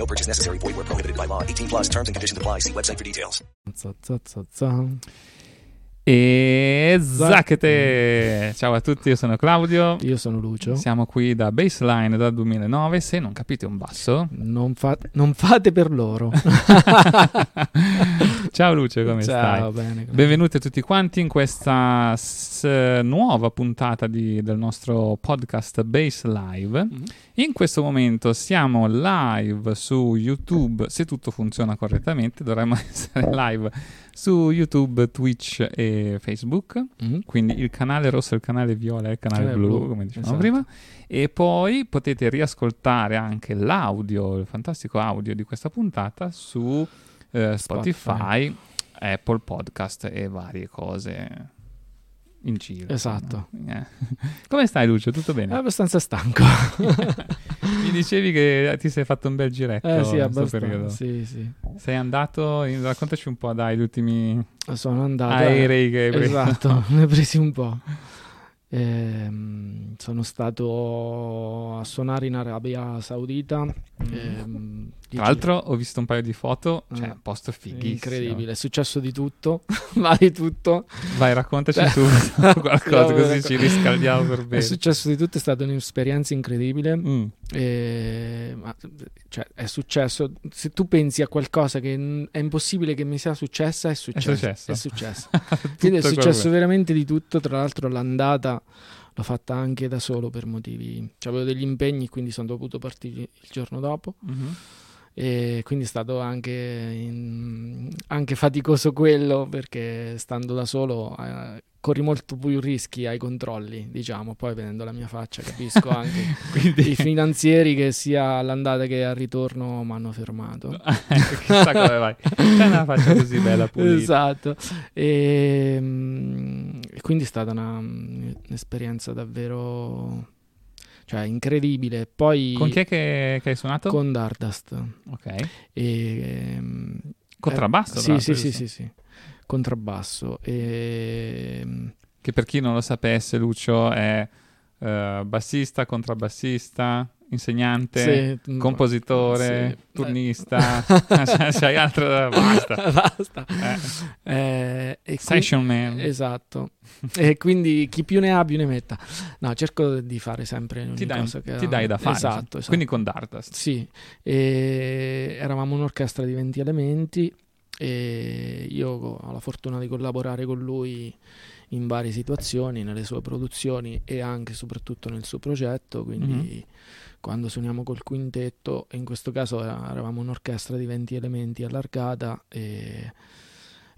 No purchase necessary. Void where prohibited by law. 18 plus terms and conditions apply. See website for details. E zacchete! Ciao a tutti, io sono Claudio. Io sono Lucio. Siamo qui da Baseline dal 2009. Se non capite un basso, Non, fa- non fate per loro. ciao Lucio, come Ciao, stai? bene. come- Benvenuti a tutti quanti in questa s- nuova puntata di- del nostro podcast Base Live. Mhm. In questo momento siamo live su YouTube, se tutto funziona correttamente, dovremmo essere live su YouTube, Twitch e Facebook. Mhm. Quindi il canale rosso, il canale viola e il canale Canale blu, blu, come dicevamo esatto. prima. E poi potete riascoltare anche l'audio, il fantastico audio di questa puntata su eh, Spotify, Apple Podcast e varie cose in giro. Esatto. insomma. Eh. Come stai Lucio? Tutto È bene? abbastanza stanco. Mi dicevi che ti sei fatto un bel giretto eh sì, in questo periodo. Sì, sì. Sei andato, raccontaci un po' dai, gli ultimi Sono andato. aerei che hai preso. Esatto, ne ho presi un po'. Ehm, sono stato a suonare in Arabia Saudita. ehm, Tra l'altro ho visto un paio di foto, cioè Eh, posto fighissimo. incredibile, è successo di tutto, ma di tutto. Vai, raccontaci Beh, tu qualcosa no, così ci riscaldiamo per È bene. successo di tutto, è stata un'esperienza incredibile. Mm. Eh, ma, cioè, è successo. Se tu pensi a qualcosa che è impossibile che mi sia successa, è successo. successo. È successo. Quindi è successo veramente di tutto. Tra l'altro, l'andata l'ho fatta anche da solo per motivi. Cioè, avevo degli impegni, quindi sono dovuto partire il giorno dopo. Mhm. E quindi è stato anche, in- anche faticoso quello perché stando da solo eh, corri molto più rischi ai controlli, diciamo. Poi vedendo la mia faccia capisco anche Quindi i finanzieri che sia all'andata che al ritorno mi hanno fermato. chissà come vai. C'è una faccia così bella pulita. Esatto. E, mm, e quindi è stata una- un'esperienza davvero cioè, incredibile. Poi Con chi è che, che hai suonato? con Dardust. Ok. E, ehm, Contrabbasso, eh, sì, sì, sì, sì, sì. Contrabbasso. E, Che per chi non lo sapesse, Lucio è eh, bassista, contrabbassista, insegnante, sì, mm, compositore, sì. turnista. Cioè, C'hai altro da... Basta. Basta. Eh, Eh, e qui- Session man. Esatto. e quindi chi più ne ha più ne metta. No, cerco di fare sempre Ti dai, cosa che ti dai da fare. Esatto, esatto. Quindi con Dardust. Sì, e eravamo un'orchestra di 20 elementi e io ho la fortuna di collaborare con lui in varie situazioni, nelle sue produzioni e anche e soprattutto nel suo progetto, quindi Mhm. Quando suoniamo col quintetto, in questo caso eravamo un'orchestra di 20 elementi allargata e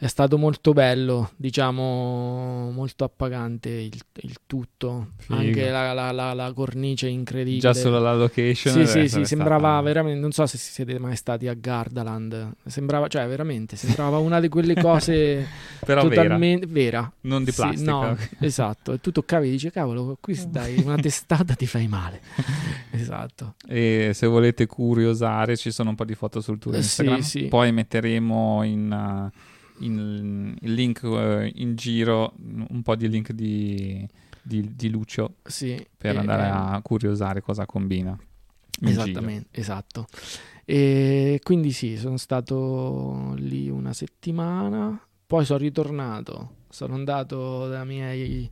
è stato molto bello, diciamo molto appagante il, il tutto, Figo. anche la, la- la- la cornice incredibile. Già solo la location. Sì, sì, sì, sembrava stata- veramente, non so se siete mai stati a Gardaland, sembrava, cioè veramente, sembrava una di quelle cose Però vera, totalmente vera. non di Sì, plastica. no, esatto, e tu toccavi e dici, cavolo, qui dai una testata ti fai male. Esatto. E se volete curiosare, ci sono un po' di foto sul tuo Eh, Instagram. sì, sì. Poi metteremo in, uh, in- il link uh, in giro un po' di link di, di- di Lucio Sì, per e- andare a curiosare cosa combina. in giro. Esattamente, esatto. E quindi sì, sono stato lì una settimana, poi sono ritornato, sono andato dai miei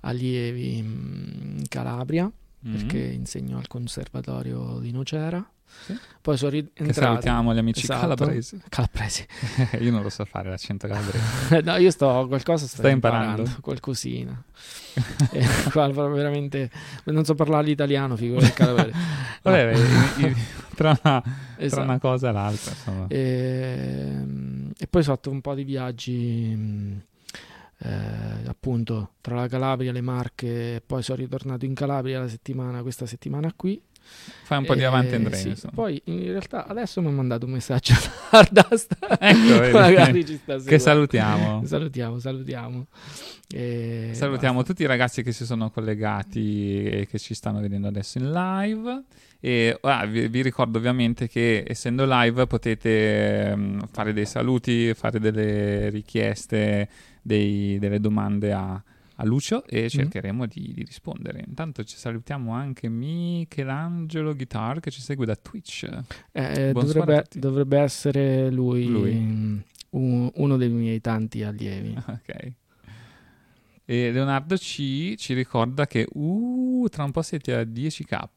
allievi mm, in Calabria Mm. perché insegno al conservatorio di Nocera. Sì. Poi sono Che rientrato. salutiamo gli amici Esatto. calabresi. Calabresi. Io non lo so fare l'accento calabrese. no, io sto qualcosa sto Stai imparando, imparando? qualcosina. Eh, qua veramente non so parlare l'italiano, figura il calabrese. Vabbè, i- i- tra, una, tra Esatto. una cosa e l'altra, insomma. Ehm, E, poi ho fatto un po' di viaggi, eh, appunto, tra la Calabria, le Marche, e poi sono ritornato in Calabria la settimana, questa settimana qui. Fai un po' di avanti Eh, Andrea, sì. Poi in realtà adesso mi ha mandato un messaggio a Stardust. Ecco. Magari ci sta Che salutiamo. Salutiamo, salutiamo. E Salutiamo basta. tutti i ragazzi che si sono collegati e che ci stanno vedendo adesso in live. E ah, vi, vi ricordo ovviamente che essendo live potete ehm, fare dei saluti, fare delle richieste, dei- delle domande a, a Lucio Mm-hmm. e cercheremo di, di rispondere. Intanto ci salutiamo anche Michelangelo Guitar che ci segue da Twitch. Eh, dovrebbe, dovrebbe essere lui, Lui. un- uno dei miei tanti allievi. Ok. E Leonardo C ci ricorda che uh, tra un po' siete a 10k.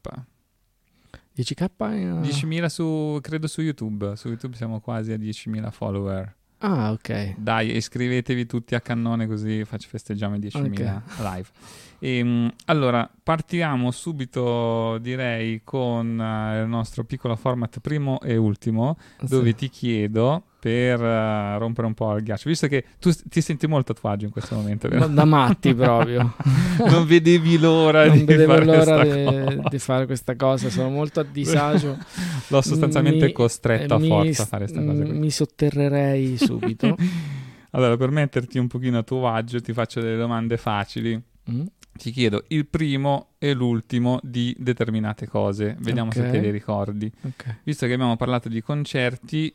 10k? eh, 10.000 su, credo su YouTube. Su YouTube siamo quasi a 10.000 follower. Ah, ok. Dai, iscrivetevi tutti a cannone così faccio festeggiamo i 10.000 live. Ehm, allora, partiamo subito, direi, con eh, il nostro piccolo format primo e ultimo, dove Sì. ti chiedo per eh, rompere un po' il ghiaccio, visto che tu s- ti senti molto a tuo agio in questo momento, vero? Da matti proprio. non vedevi l'ora non di fare l'ora di, di fare questa cosa, sono molto a disagio. L'ho sostanzialmente Mi- costretto a forza a fare questa cosa qui. Mi sotterrerei subito. Allora, per metterti un pochino a tuo agio, ti faccio delle domande facili. Mm. Ti chiedo il primo e l'ultimo di determinate cose. Vediamo se Ok. te le ricordi. Ok. Visto che abbiamo parlato di concerti,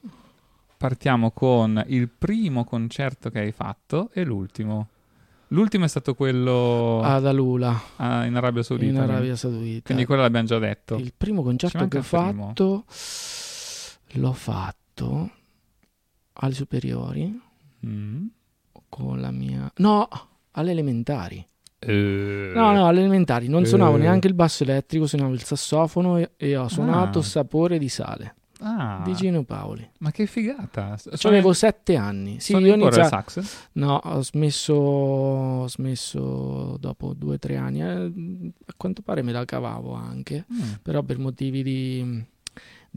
partiamo con il primo concerto che hai fatto e l'ultimo. L'ultimo è stato quello Ad Alula, ah, in Arabia Saudita. in quindi- Arabia Saudita. Quindi quello l'abbiamo già detto. Il primo concerto che ho fatto l'ho fatto alle superiori Mm. con la mia... No, alle elementari. Eh. No, no, alle elementari. Non suonavo Eh. neanche il basso elettrico, suonavo il sassofono e, e ho suonato Ah. Sapore di sale Ah, di Gino Paoli. ma che figata. S- Cioè, avevo sette anni. Sì, io ancora il sax? No, ho smesso, ho smesso dopo due o tre anni. Eh, a quanto pare me la cavavo anche, Mm. però per motivi di,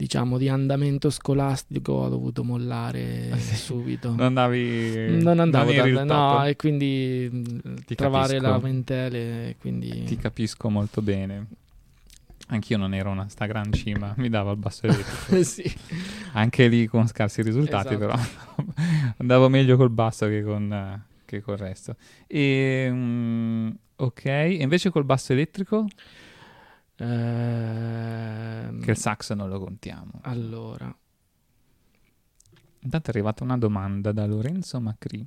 diciamo, di andamento scolastico ho dovuto mollare sì. subito. Non andavi non andavo il tanto, no, e quindi mh, Ti trovare capisco. la lamentele, quindi... Ti capisco molto bene. Anch'io non ero una sta gran cima, mi dava il basso elettrico. sì. Anche lì con scarsi risultati, Esatto. però andavo meglio col basso che con, eh, che col resto. E, mm, ok, e invece col basso elettrico? Ehm, Che il sax non lo contiamo. Allora, Intanto è arrivata una domanda da Lorenzo Macri.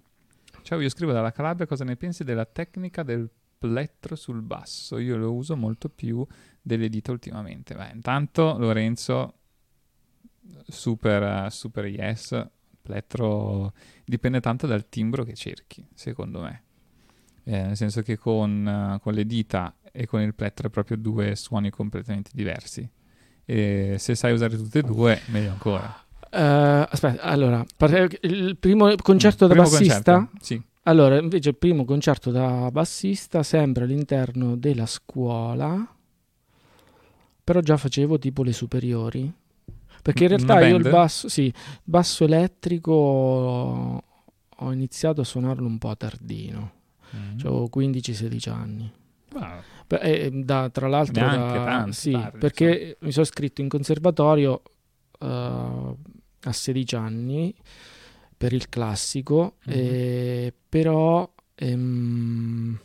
Ciao, io scrivo dalla Calabria, cosa ne pensi della tecnica del plettro sul basso? Io lo uso molto più delle dita ultimamente. Beh, intanto Lorenzo, super, super yes, plettro dipende tanto dal timbro che cerchi, secondo me. Eh, nel senso che con, con le dita e con il plettro è proprio due suoni completamente diversi. E se sai usare tutte e due, meglio ancora. eh, aspetta, allora, par- il primo concerto Mm, da primo bassista? concerto? Sì. Allora, invece il primo concerto da bassista, sempre all'interno della scuola, però già facevo tipo le superiori. Perché in Una realtà io il basso, sì, basso elettrico ho iniziato a suonarlo un po' tardino, Mm. avevo 15-16 anni. Ah, Beh, eh, da- tra l'altro, Neanche da- tanto sì, tardi, perché mi sono iscritto in conservatorio eh, a 16 anni per il classico, Mhm. eh, però ehm,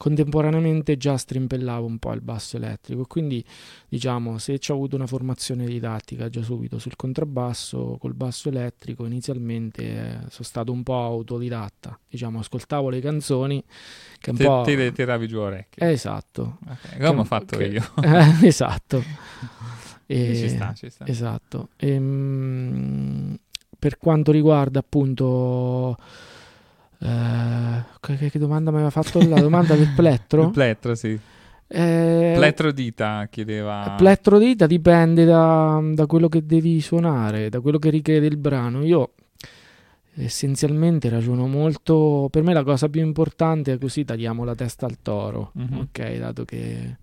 contemporaneamente già strimpellavo un po' il basso elettrico. Quindi, diciamo, se ci ho avuto una formazione didattica già subito sul contrabbasso, col basso elettrico, inizialmente eh, sono stato un po' autodidatta. Diciamo, ascoltavo le canzoni che un te, po'. te tiravi giù orecchie. Eh, esatto. Ok, Come ho fatto che- io. Eh, esatto. E- ci sta, ci sta. Esatto. Ehm, per quanto riguarda appunto... eh, che, che domanda mi aveva fatto? La domanda del plettro? Il plettro, sì. Eh, Plettrodita chiedeva. Plettrodita dipende da, da quello che devi suonare, da quello che richiede il brano. Io essenzialmente ragiono molto. Per me la cosa più importante è così tagliamo la testa al toro, Mhm. ok? Dato che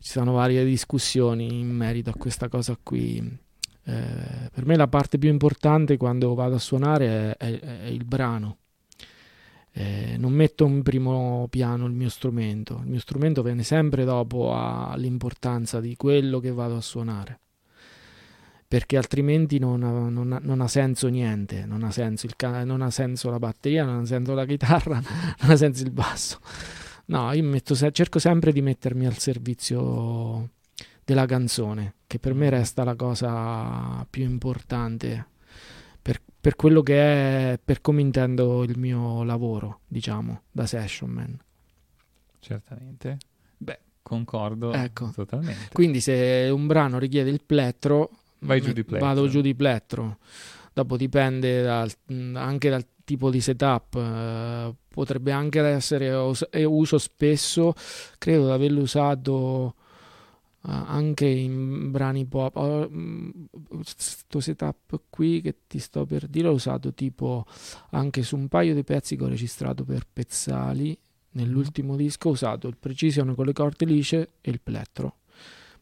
ci sono varie discussioni in merito a questa cosa qui. Eh, per me la parte più importante quando vado a suonare è, è- è il brano. Eh, non metto in primo piano il mio strumento, il mio strumento viene sempre dopo all'importanza di quello che vado a suonare. Perché altrimenti non ha, non ha- non ha senso niente, non ha senso, il ca- non ha senso la batteria, non ha senso la chitarra, non ha senso il basso. No, io metto cerco sempre di mettermi al servizio della canzone, che per me resta la cosa più importante per, quello che è, per come intendo il mio lavoro, diciamo, da session man. Certamente. Beh, concordo Ecco. totalmente. Quindi se un brano richiede il plettro, Vai giù di plettro. Vado giù di plettro. Dopo dipende dal- anche dal tipo di setup. eh, potrebbe anche essere us- uso spesso, credo di averlo usato anche in brani pop. Questo setup qui che ti sto per dire l'ho usato tipo anche su un paio di pezzi che ho registrato per Pezzali. Nell'ultimo disco ho usato il Precision con le corde lisce e il plettro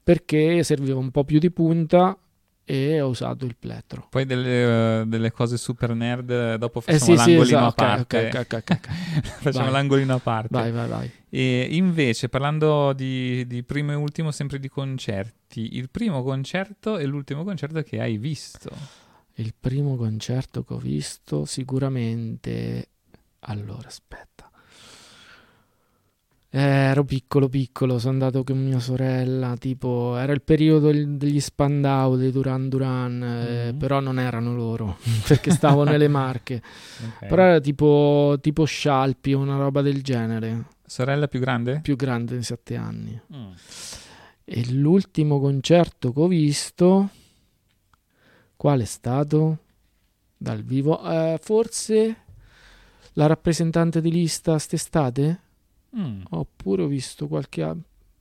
perché serviva un po' più di punta e ho usato il plettro. Poi delle, eh, delle cose super nerd, eh, dopo Eh facciamo sì, sì, l'angolino esatto, a parte. ok, ok, ok, ok. facciamo Vai. l'angolino a parte. Vai, vai, vai. E invece, parlando di, di primo e ultimo, sempre di concerti, il primo concerto e l'ultimo concerto che hai visto. Il primo concerto che ho visto sicuramente... Allora, aspetta. Eh, ero piccolo piccolo, sono andato con mia sorella, tipo era il periodo degli Spandau dei Duran Duran, eh, Mhm. però non erano loro, perché stavo nelle Marche. Ok. Però era tipo, tipo Scialpi, una roba del genere, Sorella più grande? più grande di sette anni. Mm. E l'ultimo concerto che ho visto, qual è stato? Dal vivo? Eh, forse la rappresentante di lista st'estate? Mm. Oppure ho visto qualche...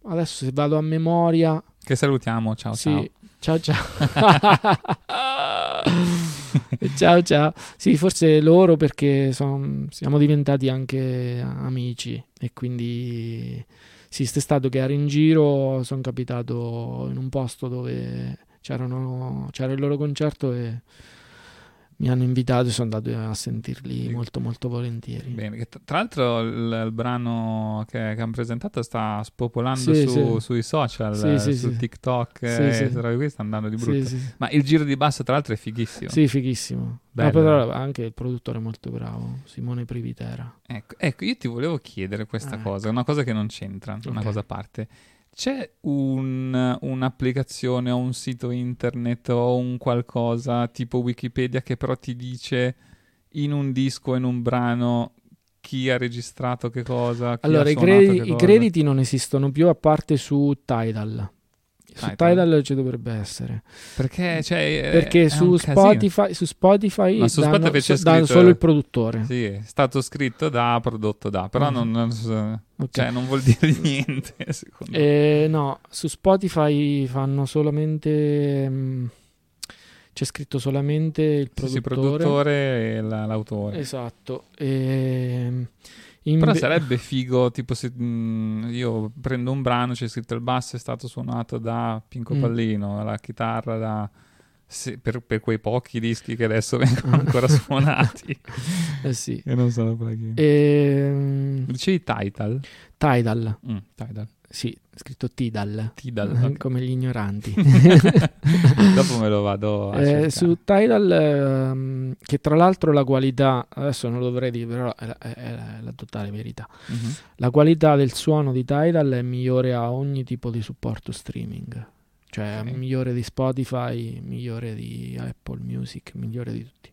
Adesso se vado a memoria... Che salutiamo, ciao sì, ciao. ciao ciao. ciao ciao. Sì, forse loro perché son- siamo diventati anche amici e quindi sì, stato che ero in giro, sono capitato in un posto dove c'erano, c'era il loro concerto e mi hanno invitato e sono andato a sentirli molto molto volentieri. Bene, tra l'altro il, il brano che, che hanno presentato sta spopolando Sì, su- sì. sui social, Sì, su. TikTok, e sì. qui sta andando di brutto. Ma il giro di basso tra l'altro è fighissimo. Sì, fighissimo. No, però anche il produttore è molto bravo, Simone Privitera. Ecco, ecco, io ti volevo chiedere questa Ah, cosa, una cosa che non c'entra, una Ok. cosa a parte. C'è un- un'applicazione o un sito internet o un qualcosa tipo Wikipedia che però ti dice in un disco o in un brano chi ha registrato che cosa? Allora, i, credi- i crediti non esistono più a parte su Tidal. Su Tidal. Ci dovrebbe essere. Perché, cioè, è- Perché su. Spotify, su Spotify Ma su danno, Spotify c'è so- danno scritto- solo il produttore. Sì, è stato scritto da, prodotto da, però Mhm. non, non so- Ok. cioè, non vuol dire niente, secondo me. Eh, no, su Spotify fanno solamente. mm, c'è scritto solamente il Sì, sì, produttore. produttore e la- l'autore. Esatto. E, Però sarebbe figo, tipo se mm, io prendo un brano, c'è scritto il basso è stato suonato da Pinco Mm. Pallino, la chitarra da... se- per, per quei pochi dischi che adesso vengono ancora suonati. Eh sì. Io non so perché. E, Dicevi Tidal? Tidal. Mm, Tidal. Sì, scritto Tidal. Tidal. ok. Come gli ignoranti. Dopo me lo vado a Eh, su Tidal, ehm, che tra l'altro la qualità, adesso non lo dovrei dire, però è la, è- è la totale verità. Mhm. La qualità del suono di Tidal è migliore a ogni tipo di supporto streaming. Cioè, Ok. migliore di Spotify, migliore di Apple Music, migliore di tutti.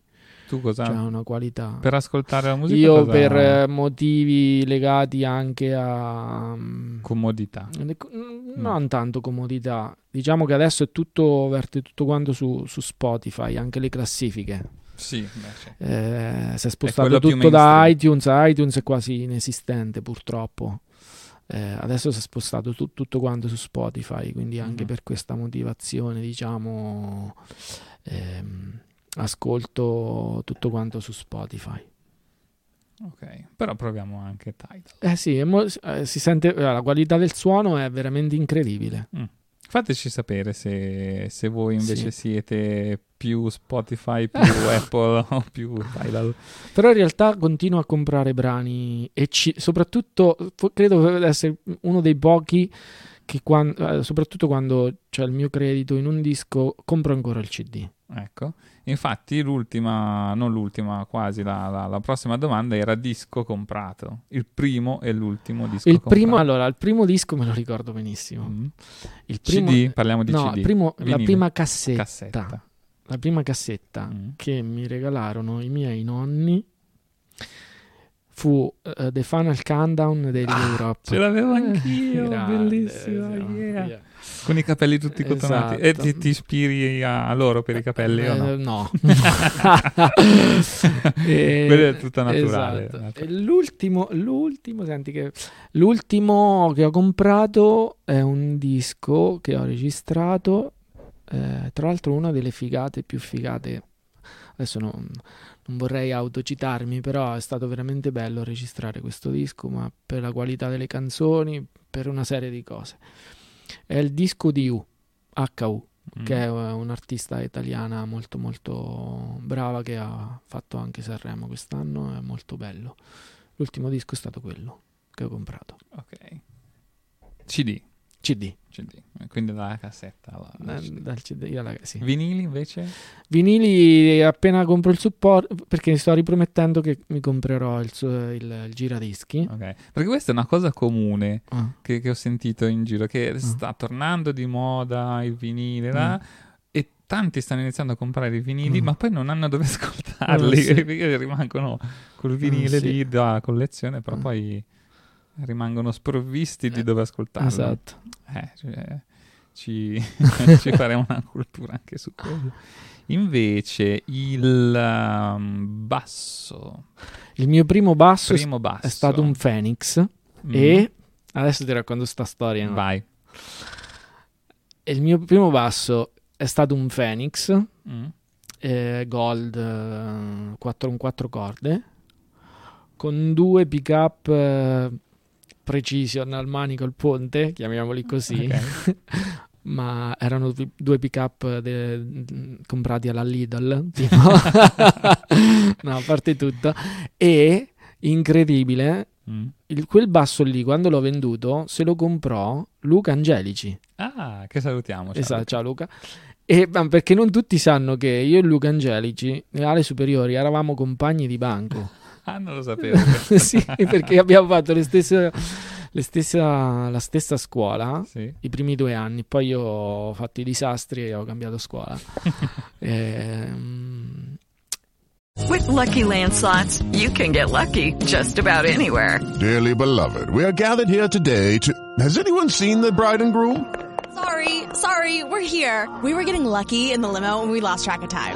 Tu cosa? C'è una qualità. Per ascoltare la musica Io cosa- per eh, motivi legati anche a... mm, Comodità. mm, non tanto comodità. Diciamo che adesso è tutto, verte tutto quanto su, su Spotify, anche le classifiche. Sì, beh, sì. Eh, si è spostato più tutto da iTunes. iTunes è quasi inesistente purtroppo. Eh, adesso si è spostato tu- tutto quanto su Spotify, quindi anche Mhm. per questa motivazione, diciamo, ehm, ascolto tutto quanto su Spotify. Ok, però proviamo anche Tidal. Eh sì, mo- eh, si sente, la qualità del suono è veramente incredibile. Fateci sapere se, se voi invece Sì. siete più Spotify, più Apple o più Tidal. Però in realtà continuo a comprare brani e ci- soprattutto credo di essere uno dei pochi che quan- eh, soprattutto quando c'è il mio credito in un disco compro ancora il CD. Ecco, infatti l'ultima, non l'ultima, quasi la, la- la prossima domanda era disco comprato. Il primo e l'ultimo disco Il comprato. primo, allora, il primo disco me lo ricordo benissimo. Mm. Il primo, CD, parliamo di no, CD. primo- la prima cassetta, Cassetta. la prima cassetta Mm. che mi regalarono i miei nonni fu eh, The Final Countdown dell'Europe. Ce l'avevo Eh, anch'io, grande, bellissimo, yeah. yeah. Con i capelli tutti cotonati. E Esatto. ti, ti ispiri a, loro per i capelli o no? Eh, no. E- Quello è tutto naturale. esatto. E l'ultimo, l'ultimo, senti che l'ultimo che ho comprato è un disco che ho registrato. eh, tra l'altro, una delle figate più figate. Adesso non, non vorrei autocitarmi, però è stato veramente bello registrare questo disco, ma per la qualità delle canzoni, per una serie di cose. È il disco di U, HU Mm. che è un'artista italiana molto molto brava che ha fatto anche Sanremo quest'anno, è molto bello. L'ultimo disco è stato quello che ho comprato. Ok. CD. CD. CD. Quindi dalla cassetta. alla- Eh, dal CD alla- sì. Vinili invece? Vinili appena compro il supporto, perché sto ripromettendo che mi comprerò il, il- il giradischi. Ok. Perché questa è una cosa comune Ah. che, che ho sentito in giro, che sta tornando di moda il vinile, là, e tanti stanno iniziando a comprare i vinili, Mm. ma poi non hanno dove ascoltarli, Eh, sì. perché rimangono col vinile Mm, sì. lì da collezione, però Mm. poi rimangono sprovvisti di Eh, dove ascoltarli. Esatto. Eh, cioè, ci, ci faremo una cultura anche su quello. Invece il um, basso, Il mio primo basso, primo basso è stato un Phoenix Mm. e adesso ti racconto sta storia. no? vai. Il mio primo basso è stato un Phoenix Mm. eh, Gold eh, 4 un 4 corde con due pick up eh, precision al manico al ponte, chiamiamoli così. Ok. Ma erano due pick up de- comprati alla Lidl, tipo. no, a parte tutto. E incredibile, Mm. il- quel basso lì, quando l'ho venduto, se lo comprò Luca Angelici. Ah, che salutiamo. ciao Esatto, Luca. ciao Luca. E, ma perché non tutti sanno che io e Luca Angelici, alle superiori, eravamo compagni di banco. Ah, non lo sapevo. sì, perché abbiamo fatto le stesse, le stessa, la stessa scuola Sì. i primi due anni. Poi io ho fatto i disastri e ho cambiato scuola. Ehm, With Lucky Land slots, you can get lucky just about anywhere. Dearly beloved, we are gathered here today to. Has anyone seen the bride and groom? Sorry, sorry, we're here. We were getting lucky in the limo and we lost track of time.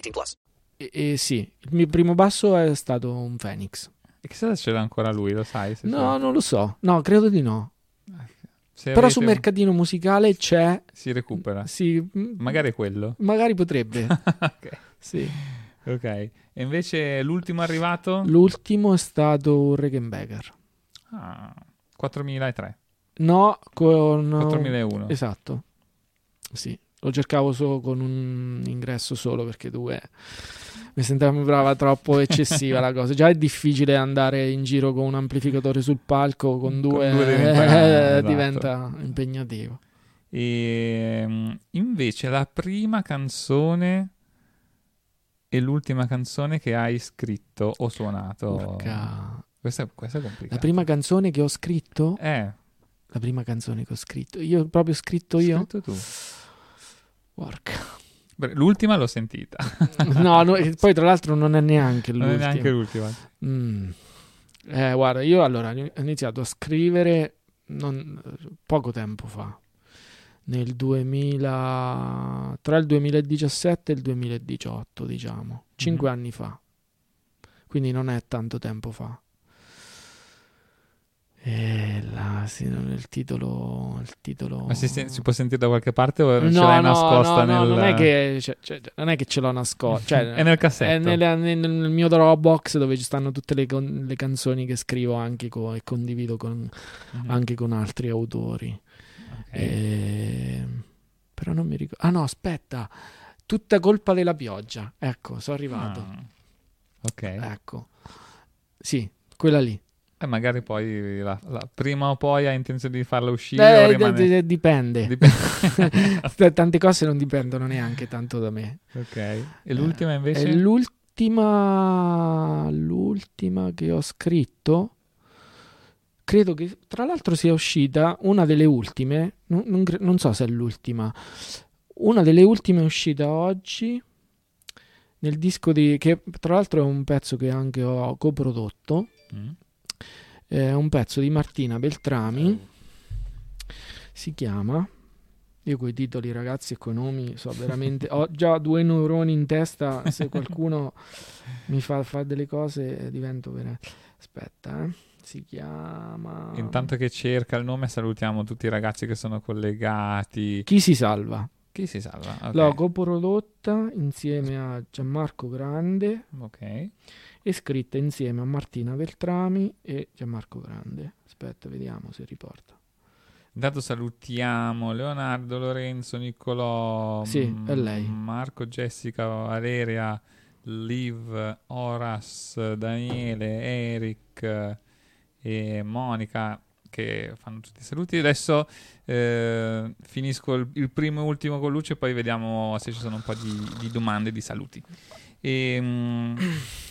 18 plus. e, e sì, il mio primo basso è stato un Phoenix. E chissà se c'era ancora lui, lo sai? Se No, non lo so. No, credo di no. se Però sul un- mercatino musicale c'è. Si recupera. Sì, Magari è quello. magari potrebbe. ok. Sì. Ok. E invece l'ultimo arrivato? L'ultimo è stato un Regenbecker. Ah, 4003. No, con 4001. Esatto. Sì, lo cercavo solo con un ingresso solo perché due mi sembrava troppo eccessiva la cosa. Già è difficile andare in giro con un amplificatore sul palco, con due, due diventa- eh, esatto. diventa impegnativo. E mm, invece la prima canzone e l'ultima canzone che hai scritto o suonato. Porca. Questa, questa è complicata. La prima canzone che ho scritto? Eh. La prima canzone che ho scritto. Io proprio scritto io? Scritto tu. Porca. L'ultima l'ho sentita. no, no, poi tra l'altro non è neanche Non è l'ultima. neanche l'ultima. Mm. Eh, guarda, io allora ho iniziato a scrivere non- poco tempo fa, nel 2000, tra il 2017 e il 2018, diciamo, cinque Mhm. anni fa. Quindi non è tanto tempo fa. E là, sì, il titolo, il titolo... Ma si, si può sentire da qualche parte o ce No, l'hai no, nascosta no, nel... non è che, cioè, cioè, non è che ce l'ho nascosto. Cioè, È nel cassetto. È nelle- nel, nel mio Dropbox dove ci stanno tutte le, con- le canzoni che scrivo anche co- e condivido con, Mhm. anche con altri autori. E- Però non mi ricordo. Ah no, aspetta. Tutta colpa della pioggia. Ecco, sono arrivato. Ah, ok. Ecco. Sì, quella lì. E magari poi la- la- prima o poi hai intenzione di farla uscire Eh, o d- rimane... d- dipende. Dipende. Tante cose non dipendono neanche tanto da me. ok. E l'ultima invece? E l'ultima, l'ultima che ho scritto, credo che tra l'altro sia uscita una delle ultime, non, non non so se è l'ultima, una delle ultime è uscita oggi nel disco di, che tra l'altro è un pezzo che anche ho coprodotto, Mm. È un pezzo di Martina Beltrami, si chiama... Io con i titoli, ragazzi, e con i nomi so veramente. Ho già due neuroni in testa. Se qualcuno mi fa fare delle cose, eh, divento veramente. Aspetta, eh. Si chiama. Intanto che cerca il nome salutiamo tutti i ragazzi che sono collegati. Chi si salva? Chi si salva? Ok. L'ho coprodotta insieme a Gianmarco Grande Ok. E scritta insieme a Martina Beltrami e Gianmarco Grande. Aspetta, vediamo se riporta. Intanto salutiamo Leonardo, Lorenzo, Niccolò, Sì, mm. Marco, Jessica, Valeria, Liv, Horas, Daniele, Eric eh, e Monica che fanno tutti i saluti. Adesso eh, finisco il, il primo e ultimo con Luce, poi vediamo se ci sono un po' di, di domande, di saluti. E, mm,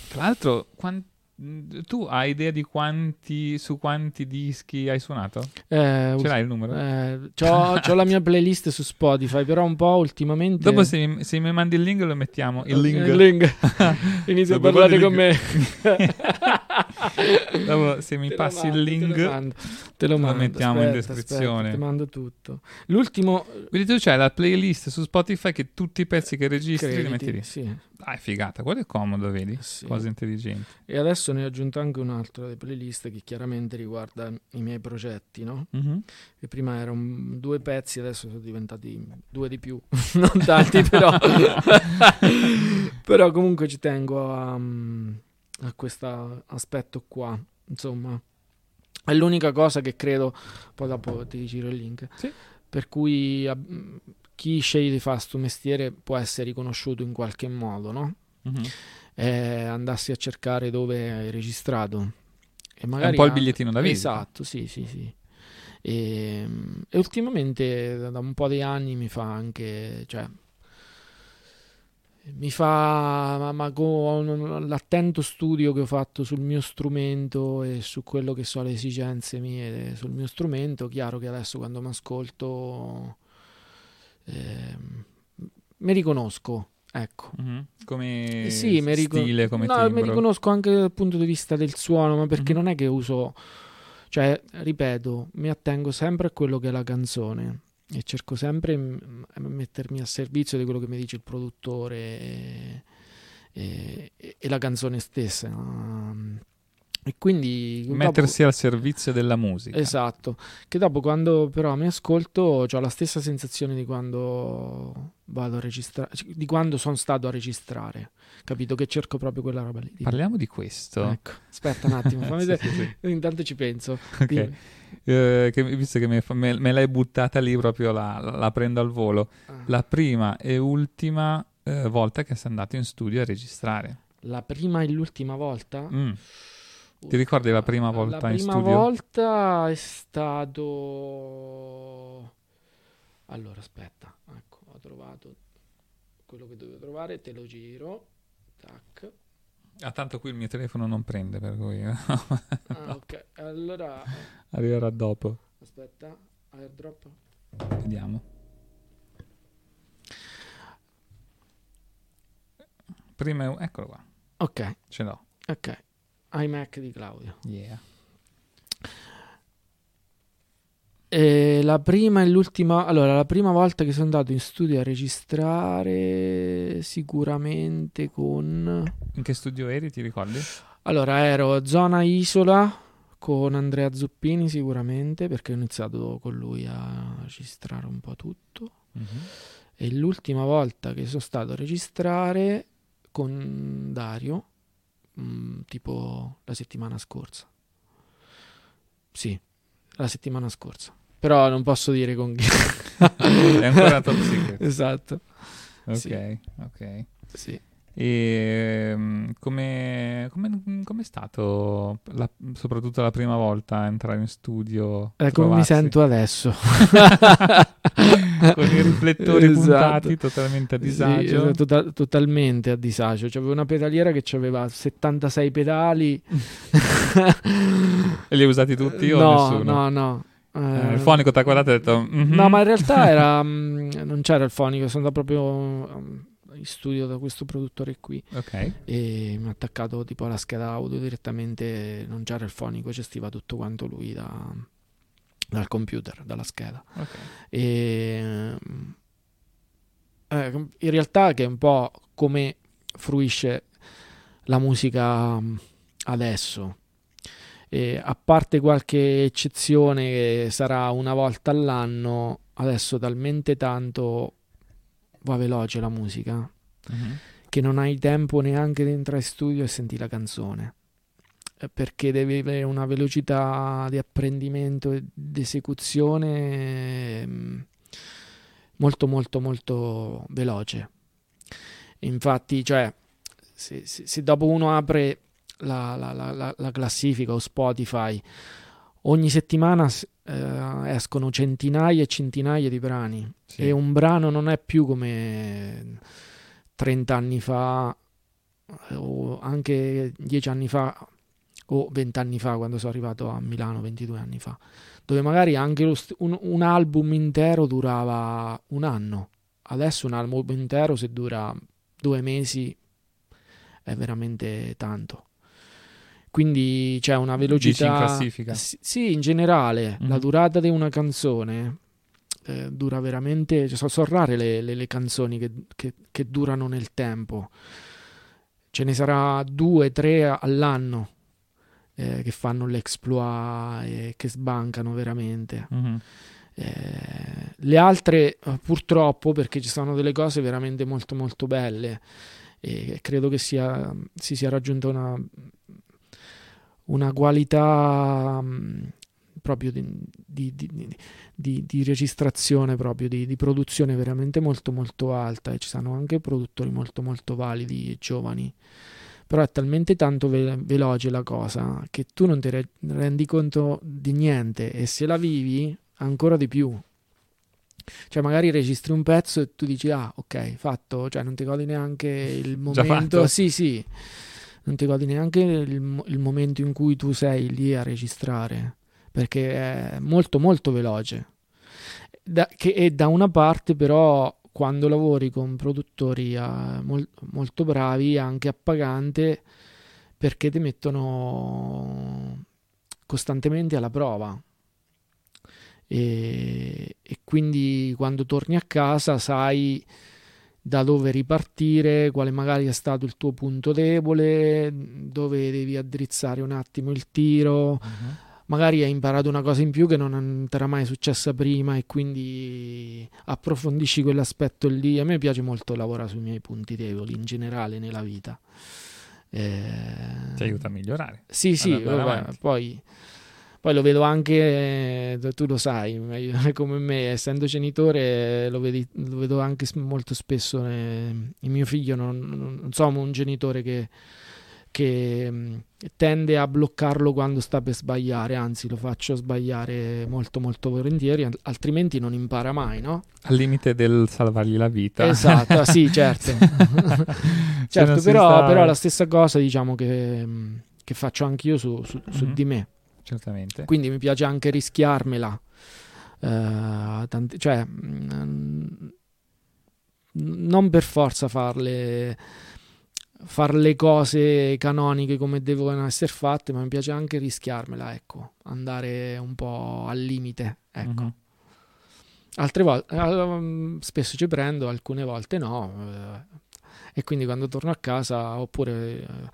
tra l'altro, quan- mm, tu hai idea di quanti su quanti dischi hai suonato? Eh, Ce l'hai il numero? Eh, c'ho, c'ho la mia playlist su Spotify, però un po' ultimamente. Dopo se mi, se mi mandi il link lo mettiamo. Il link. Il link. Inizia a parlare con me. link. Dopo se mi Te lo passi mando, il te lo link mando, te lo, mando. mettiamo in Aspetta, descrizione. aspetta, ti mando tutto. L'ultimo Quindi tu c'hai la playlist su Spotify che tutti i pezzi che registri li Crediti, metti lì. sì. Dai, figata, quello è comodo, vedi? Sì. Cose intelligenti. E adesso ne ho aggiunto anche un altro delle playlist che chiaramente riguarda i miei progetti, no? Mhm. Che prima erano due pezzi, adesso sono diventati due di più. non tanti, però. però comunque ci tengo a, a questo aspetto qua. Insomma, è l'unica cosa che credo. Poi dopo ti giro il link. Sì. Per cui chi sceglie di fare questo mestiere può essere riconosciuto in qualche modo, no? Mhm. eh, andassi a cercare dove hai registrato. E È magari un po' il bigliettino da visita. Esatto, sì, sì, sì. E, e ultimamente da da un po' di anni mi fa anche, cioè, mi fa, ma, ma con l'attento studio che ho fatto sul mio strumento e su quello che sono le esigenze mie sul mio strumento, chiaro che adesso quando mi ascolto ehm, mi riconosco, ecco. Mhm. Come Eh sì, mi stile, come no, mi timbro. riconosco anche dal punto di vista del suono, ma perché Mhm. non è che uso, cioè, ripeto, mi attengo sempre a quello che è la canzone e cerco sempre a mettermi a servizio di quello che mi dice il produttore e, e- e la canzone stessa. Um, E quindi dopo- Mettersi al servizio della musica. Esatto, che dopo quando però mi ascolto ho la stessa sensazione di quando vado a registrare, di quando sono stato a registrare, capito? Che cerco proprio quella roba lì. Parliamo di questo. Ecco, aspetta un attimo, fammi Sì, sì, sì. intanto ci penso. Ok. Dimmi. Eh, che- visto che me, me- me l'hai buttata lì proprio la, la prendo al volo. Ah. La prima e ultima eh, volta che sei andato in studio a registrare? La prima e l'ultima volta? Mm. Ti ricordi la prima volta la in prima studio? volta è stato... Allora, aspetta, ecco, ho trovato quello che dovevo trovare, te lo giro. Tac. Ah, tanto qui il mio telefono non prende, per cui... Ah, ok. Allora... Arriverà dopo. Aspetta, airdrop. Vediamo. Prima... Eccolo qua. Ok. Ce l'ho. Ok. iMac di Claudio. Yeah. E la prima e l'ultima, allora la prima volta che sono andato in studio a registrare sicuramente con... In che studio eri, ti ricordi? Allora ero zona isola con Andrea Zuppini sicuramente perché ho iniziato con lui a registrare un po' tutto. Mhm. E l'ultima volta che sono stato a registrare con Dario, mm, tipo la settimana scorsa. Sì, la settimana scorsa. Però non posso dire con chi. È ancora top secret. Esatto. Ok, Sì. ok. Sì. E mm, come come è stato la- soprattutto la prima volta entrare in studio? È come mi sento adesso. Con i riflettori Esatto. puntati, totalmente a Sì, disagio. esatto, tota- totalmente a disagio. C'avevo una pedaliera che aveva 76 pedali. E li hai usati tutti o no, nessuno? No, no. Eh, il fonico ti ha guardato e ha detto "Mhm". No, ma in realtà era, mm, non c'era il fonico, sono andato proprio mm, in studio da questo produttore qui. Ok. E mi ha attaccato tipo alla scheda audio direttamente, non c'era il fonico, gestiva tutto quanto lui da- dal computer, dalla scheda. Ok. E eh, in realtà che è un po' come fruisce la musica mm, adesso. E a parte qualche eccezione che sarà una volta all'anno, adesso talmente tanto va veloce la musica Mhm. che non hai tempo neanche di entrare in studio e sentire la canzone. Eh, Perché devi avere una velocità di apprendimento e di esecuzione mm, molto molto molto veloce. Infatti, cioè, se, se- se dopo uno apre la, la- la- la- la classifica o Spotify, ogni settimana eh, escono centinaia e centinaia di brani Sì. e un brano non è più come 30 anni fa eh, o anche 10 anni fa o 20 anni fa quando sono arrivato a Milano 22 anni fa dove magari anche st- un, un album intero durava un anno adesso un album intero se dura due mesi è veramente tanto quindi c'è una velocità Dici in classifica? sì, sì, in generale la Mhm. durata di una canzone eh, dura veramente cioè, so- sono rare le, le- le canzoni che, che- che durano nel tempo ce ne sarà due, tre all'anno eh, che fanno l'exploit e che sbancano veramente Mhm. eh, le altre eh, purtroppo perché ci sono delle cose veramente molto molto belle e credo che sia, si sia raggiunta una, una qualità mh, proprio di, di- di- di- registrazione proprio di, di produzione veramente molto molto alta e ci sono anche produttori molto molto validi e giovani però è talmente tanto ve- veloce la cosa che tu non ti re- rendi conto di niente e se la vivi ancora di più. Cioè, magari registri un pezzo e tu dici, ah, ok, fatto, cioè non ti godi neanche il momento. Sì, sì, non ti godi neanche il, il momento in cui tu sei lì a registrare, perché è molto, molto veloce. Da- che- e da una parte, però, quando lavori con produttori eh, mol- molto bravi, anche appagante perché ti mettono costantemente alla prova e, e quindi quando torni a casa sai da dove ripartire, quale magari è stato il tuo punto debole, dove devi addrizzare un attimo il tiro. Magari hai imparato una cosa in più che non ti era mai successa prima e quindi approfondisci quell'aspetto lì. A me piace molto lavorare sui miei punti deboli in generale nella vita. Eh, Ti aiuta a migliorare. Sì, sì, vabbè, poi Poi lo vedo anche, eh, tu lo sai, come me, essendo genitore, lo, vedi, lo vedo anche molto spesso. eh, il mio figlio non, non, non sono un genitore che, che mh, tende a bloccarlo quando sta per sbagliare, anzi lo faccio sbagliare molto molto volentieri, al- altrimenti non impara mai, no? Al limite del salvargli la vita. Esatto, sì, certo. Certo, però, sta- però la stessa cosa diciamo che, mh, che faccio anch'io su, su- su Mhm. di me. Certamente. Quindi mi piace anche rischiarmela. Eh, tanti- cioè, mm, non per forza farle, far le cose canoniche come devono essere fatte, ma mi piace anche rischiarmela, ecco, andare un po' al limite, ecco. Mhm. Altre volte, eh, spesso ci prendo, alcune volte no. eh, e quindi quando torno a casa, oppure eh,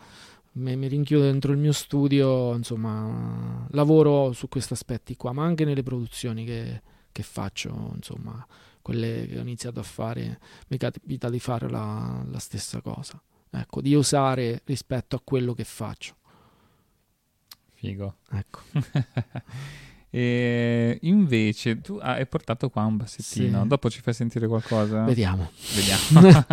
mi, mi rinchiudo dentro il mio studio, insomma, lavoro su questi aspetti qua, ma anche nelle produzioni che, che faccio, insomma, quelle che ho iniziato a fare, mi capita di fare la, la stessa cosa. Ecco, di osare rispetto a quello che faccio. Figo. Ecco. e invece tu hai portato qua un bassettino. Sì. Dopo ci fai sentire qualcosa? Vediamo. Vediamo.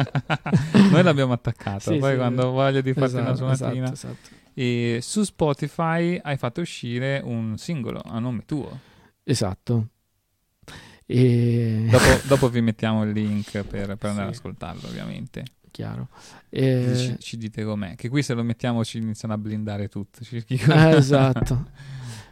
Noi l'abbiamo attaccato. Sì, poi sì. quando ho voglia di farti una Esatto, suonatina. esatto, esatto. E su Spotify hai fatto uscire un singolo a nome tuo. Esatto. E... Dopo, dopo vi mettiamo il link per, per andare ad ascoltarlo, ovviamente. Chiaro. E- Ci, ci dite com'è. Che qui se lo mettiamo ci iniziano a blindare tutto. Eh, esatto.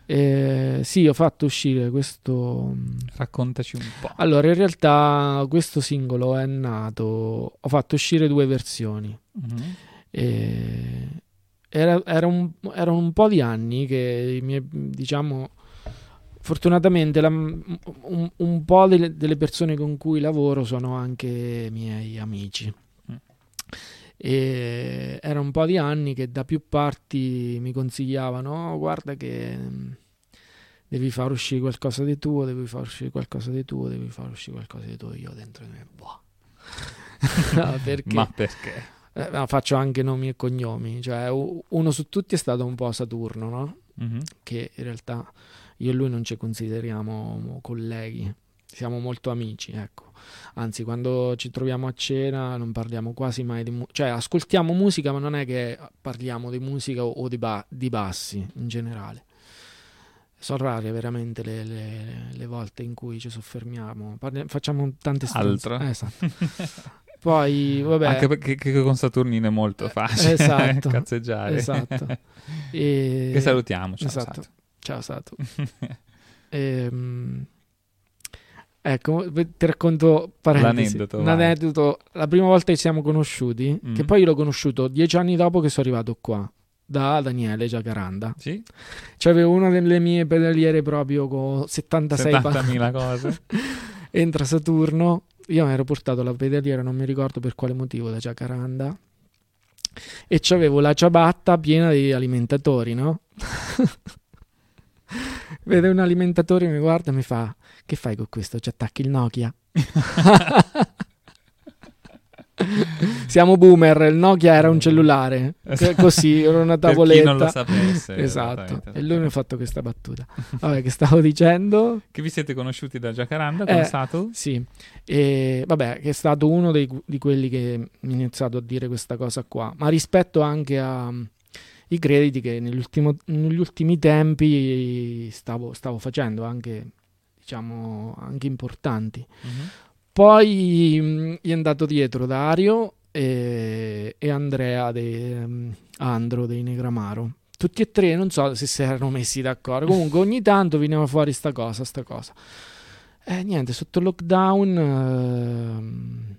Eh, sì, ho fatto uscire questo. Raccontaci un po'. Allora, in realtà questo singolo è nato. Ho fatto uscire due versioni. Mhm. E era, era un, erano un po' di anni che i miei, diciamo, fortunatamente la- un, un po' delle, delle persone con cui lavoro sono anche miei amici. E era un po' di anni che da più parti mi consigliavano: "Oh, guarda che mm, devi far uscire qualcosa di tuo, devi far uscire qualcosa di tuo, devi far uscire qualcosa di tuo. Io dentro di me, boh. No, perché? Ma perché? Eh, ma faccio anche nomi e cognomi, cioè uno su tutti è stato un po' Saturno, no? Mhm. Che in realtà io e lui non ci consideriamo colleghi, siamo molto amici, ecco. Anzi, quando ci troviamo a cena non parliamo quasi mai di musica, cioè ascoltiamo musica, ma non è che parliamo di musica o, di, ba- di bassi in generale. Sono rare veramente le, le- le volte in cui ci soffermiamo, Parli- facciamo tante Altro. stronzate. Eh, esatto. Poi, vabbè. Anche perché che con Saturnino è molto facile Esatto. cazzeggiare. Esatto. E- Che salutiamo. Ciao, esatto. Sato. Ciao Sato. Ehm, ecco, ti racconto L'aneddoto, un vai. aneddoto. La prima volta che ci siamo conosciuti, Mm. che poi io l'ho conosciuto dieci anni dopo che sono arrivato qua, da Daniele Giacaranda. Sì? C'avevo una delle mie pedaliere proprio con 76 pa- 70.000 cose. Entra Saturno, io mi ero portato la pedaliera, non mi ricordo per quale motivo, da Giacaranda. E c'avevo la ciabatta piena di alimentatori, no? Vede un alimentatore, mi guarda e mi fa: Che fai con questo? Ci attacchi il Nokia? Siamo boomer, il Nokia era un cellulare, c- così, era una tavoletta. non lo sapesse, esatto. E lui mi ha fatto questa battuta. Vabbè, che stavo dicendo? Che vi siete conosciuti da Jacaranda con Eh, Sato? Sì, e vabbè, che è stato uno dei- di quelli che mi ha iniziato a dire questa cosa qua, ma rispetto anche ai crediti che negli ultimi tempi stavo, stavo facendo, anche, diciamo, anche importanti. Mhm. Poi mh, gli è andato dietro Dario e, e Andrea de, mh, Andro dei Negramaro. Tutti e tre, non so se si erano messi d'accordo. Comunque, ogni tanto veniva fuori sta cosa, sta cosa. E niente, sotto il lockdown ehm,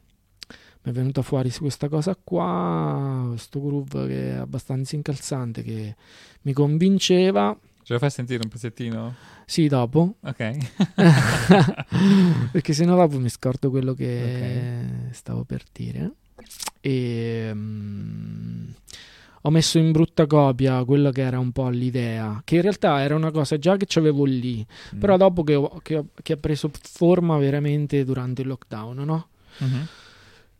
mi è venuta fuori questa cosa qua, questo groove che è abbastanza incalzante, che mi convinceva. Ce lo fai sentire un pezzettino? Sì, dopo. Ok. Perché sennò dopo mi scordo quello che stavo per dire. E mm, ho messo in brutta copia quello che era un po' l'idea, che in realtà era una cosa già che c'avevo lì, Mm. però dopo che, ho- che ho- che ha preso forma veramente durante il lockdown, no? Mhm.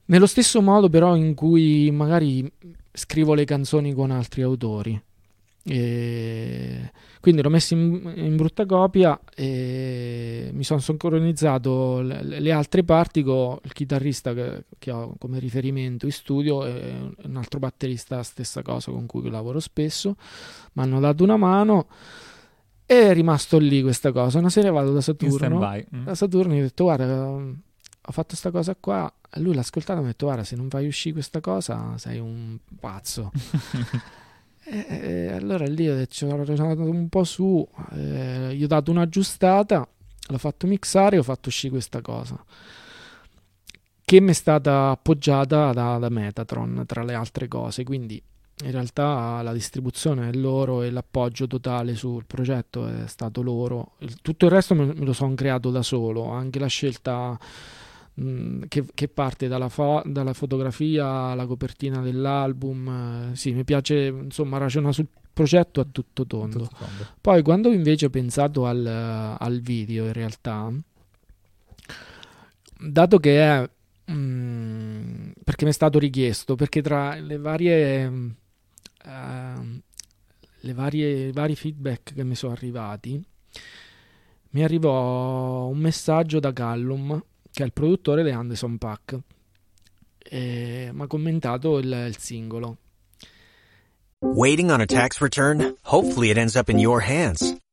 Nello stesso modo però in cui magari scrivo le canzoni con altri autori. E quindi l'ho messo in, in, brutta copia e mi sono sincronizzato le, le, altre parti con il chitarrista che, che, ho come riferimento in studio e un altro batterista stessa cosa con cui lavoro spesso. Mi hanno dato una mano e è rimasto lì questa cosa. Una sera vado da Saturno mm. da Saturno e ho detto guarda ho fatto questa cosa qua. Lui l'ha ascoltata e mi ha detto guarda se non fai uscire questa cosa sei un pazzo E, e allora lì ho ragionato un po' su, eh, gli ho dato un'aggiustata, l'ho fatto mixare e ho fatto uscire questa cosa che mi è stata appoggiata da, da, Metatron tra le altre cose. Quindi in realtà la distribuzione è loro e l'appoggio totale sul progetto è stato loro. Tutto il resto me, me lo sono creato da solo anche la scelta Mm, che, che, parte dalla, fo- dalla, fotografia alla copertina dell'album. Eh, sì, mi piace insomma ragionare sul progetto a tutto tondo. tutto tondo. Poi quando invece ho pensato al, al, video, in realtà, dato che è... Mm, perché mi è stato richiesto, perché tra le varie... Uh, le varie, i vari feedback che mi sono arrivati, mi arrivò un messaggio da Callum che è il produttore di Anderson Pack. E mi ha commentato il, il singolo. Waiting on a tax return? Hopefully it ends up in your hands.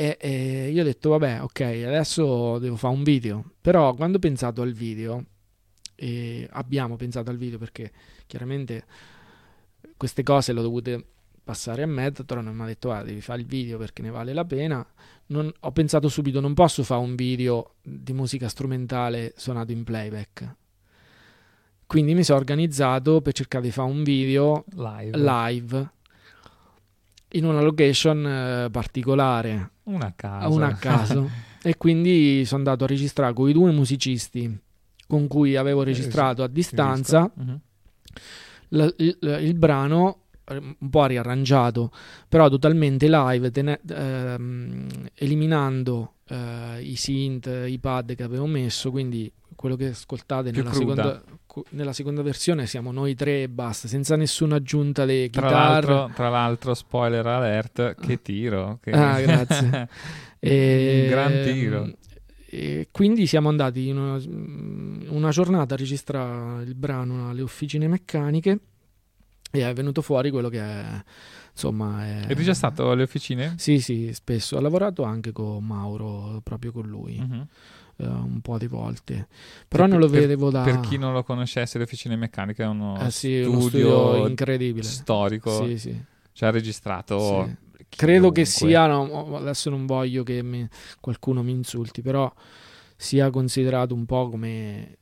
E, e io ho detto, vabbè, ok, adesso devo fare un video. Però quando ho pensato al video, e abbiamo pensato al video perché chiaramente queste cose le ho dovute passare a Metatron e mi ha detto ah, devi fare il video perché ne vale la pena. Non, ho pensato subito non posso fare un video di musica strumentale suonato in playback. Quindi mi sono organizzato per cercare di fare un video live, live in una location eh, particolare. Una a caso, una a caso. e quindi sono andato a registrare con i due musicisti con cui avevo registrato a distanza. uh-huh. il, il, il brano un po' riarrangiato, però totalmente live, tene- ehm, eliminando eh, i synth, i pad che avevo messo, quindi quello che ascoltate nella seconda, nella seconda, versione siamo noi tre e basta, senza nessuna aggiunta le tra chitarre. L'altro, tra l'altro, spoiler alert, che tiro. Che... Ah, grazie. e, Un gran tiro. E quindi siamo andati in una, una giornata a registrare il brano alle officine meccaniche e è venuto fuori quello che è insomma è... e tu già stato alle officine? sì sì spesso ho lavorato anche con Mauro proprio con lui uh-huh. Uh, un po' di volte. Però per, non lo vedevo da per chi non lo conoscesse le officine meccaniche è uno, eh sì, studio, uno studio incredibile. storico. Sì sì. Cioè ha registrato sì. credo che sia no, adesso non voglio che mi, qualcuno mi insulti però sia considerato un po' come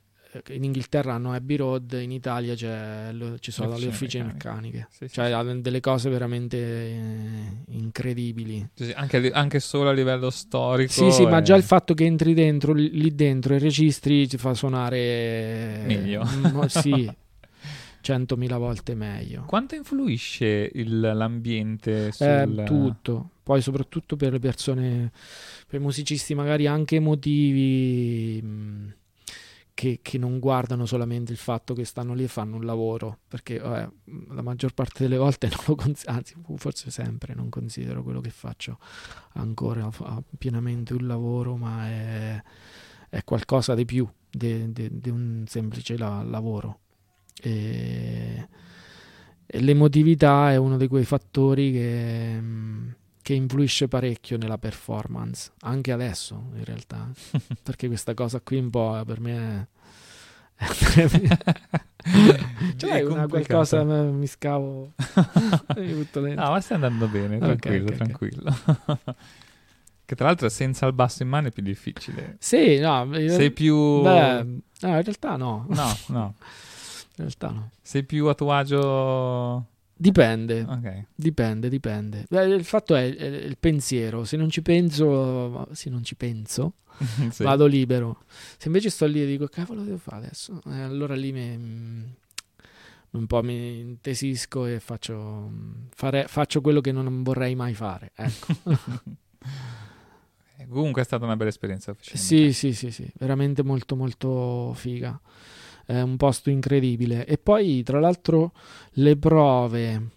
in Inghilterra hanno Abbey Road, in Italia ci sono le, officine meccaniche, meccaniche. Sì, cioè sì. delle cose veramente eh, incredibili. Sì, anche, anche, solo a livello storico. Sì, sì, è... ma già il fatto che entri dentro, lì dentro i registri ti fa suonare... Meglio. Mm, sì, centomila volte meglio. Quanto influisce il, l'ambiente eh, sul... Eh, tutto, poi soprattutto per le persone, per i musicisti magari anche emotivi... Mh, mm, che, che, non guardano solamente il fatto che stanno lì e fanno un lavoro, perché vabbè, la maggior parte delle volte non lo considero, anzi forse sempre non considero quello che faccio ancora pienamente un lavoro, ma è, è qualcosa di più di, un semplice la, lavoro. E, e l'emotività è uno di quei fattori che che influisce parecchio nella performance, anche adesso in realtà, perché questa cosa qui un po' per me è... cioè, è una qualcosa mi scavo no ma stai andando bene tranquillo okay, okay, tranquillo. Okay. che tra l'altro senza il basso in mano è più difficile. Sì no io... sei più beh, no in realtà no. No no. In realtà no. Sei più a tuo agio Dipende, Ok. dipende, dipende. Il fatto è, è il pensiero. Se non ci penso, se non ci penso, Sì. vado libero. Se invece sto lì e dico, cavolo, devo fare adesso? Eh, allora lì mi, mm, un po' mi intesisco e faccio, fare- faccio quello che non vorrei mai fare. Ecco. Eh, Comunque è stata una bella esperienza. Sì, sì, sì, sì, veramente molto molto figa. È un posto incredibile. E poi, tra l'altro, le prove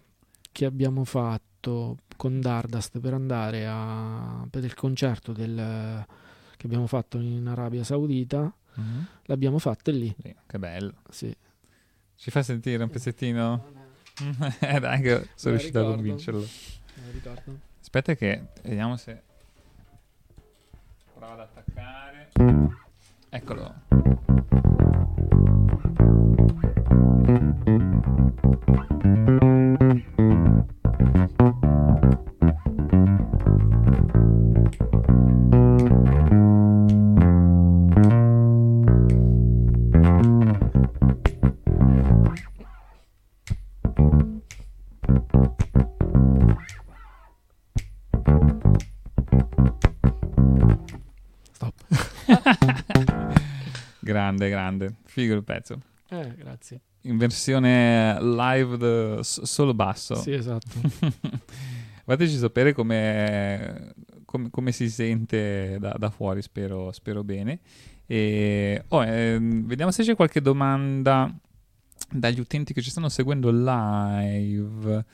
che abbiamo fatto con Dardust per andare a, per il concerto del, che abbiamo fatto in Arabia Saudita, Mhm. l'abbiamo fatte lì. Sì, che bello. Sì. Ci fa sentire un pezzettino? Eh, dai, che sono riuscito a convincerlo. Aspetta che vediamo se prova ad attaccare. Eccolo. grande, grande. Figo il pezzo. Eh, grazie. In versione live de- solo basso. Sì, esatto. Fateci sapere come, come, come si sente da, da fuori, spero, spero bene. E, oh, ehm, vediamo se c'è qualche domanda dagli utenti che ci stanno seguendo live.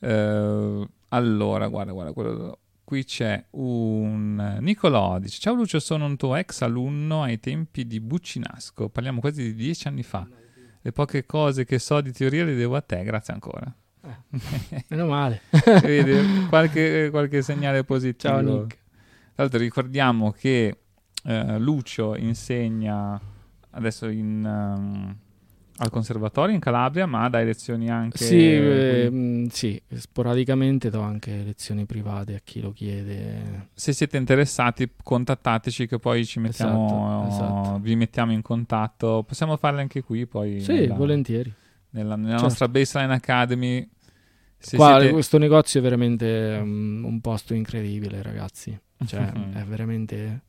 Eh, allora, guarda, guarda, quello- qui c'è un Nicolò, dice Ciao Lucio, sono un tuo ex alunno ai tempi di Buccinasco, parliamo quasi di dieci anni fa. Le poche cose che so di teoria le devo a te, grazie ancora. Meno male. Vedi, qualche, qualche segnale positivo. Ciao, Nick. Tra l'altro ricordiamo che eh, Lucio insegna adesso in, ehm, al conservatorio in Calabria, ma dà lezioni anche... Sì, eh, sì, sporadicamente do anche lezioni private a chi lo chiede. Se siete interessati, contattateci che poi ci mettiamo, Esatto, esatto. vi mettiamo in contatto. Possiamo farle anche qui poi. Sì, nella- volentieri. Nella, nella Certo. nostra Baseline Academy. Qua, siete- questo negozio è veramente um, un posto incredibile, ragazzi. Cioè, è veramente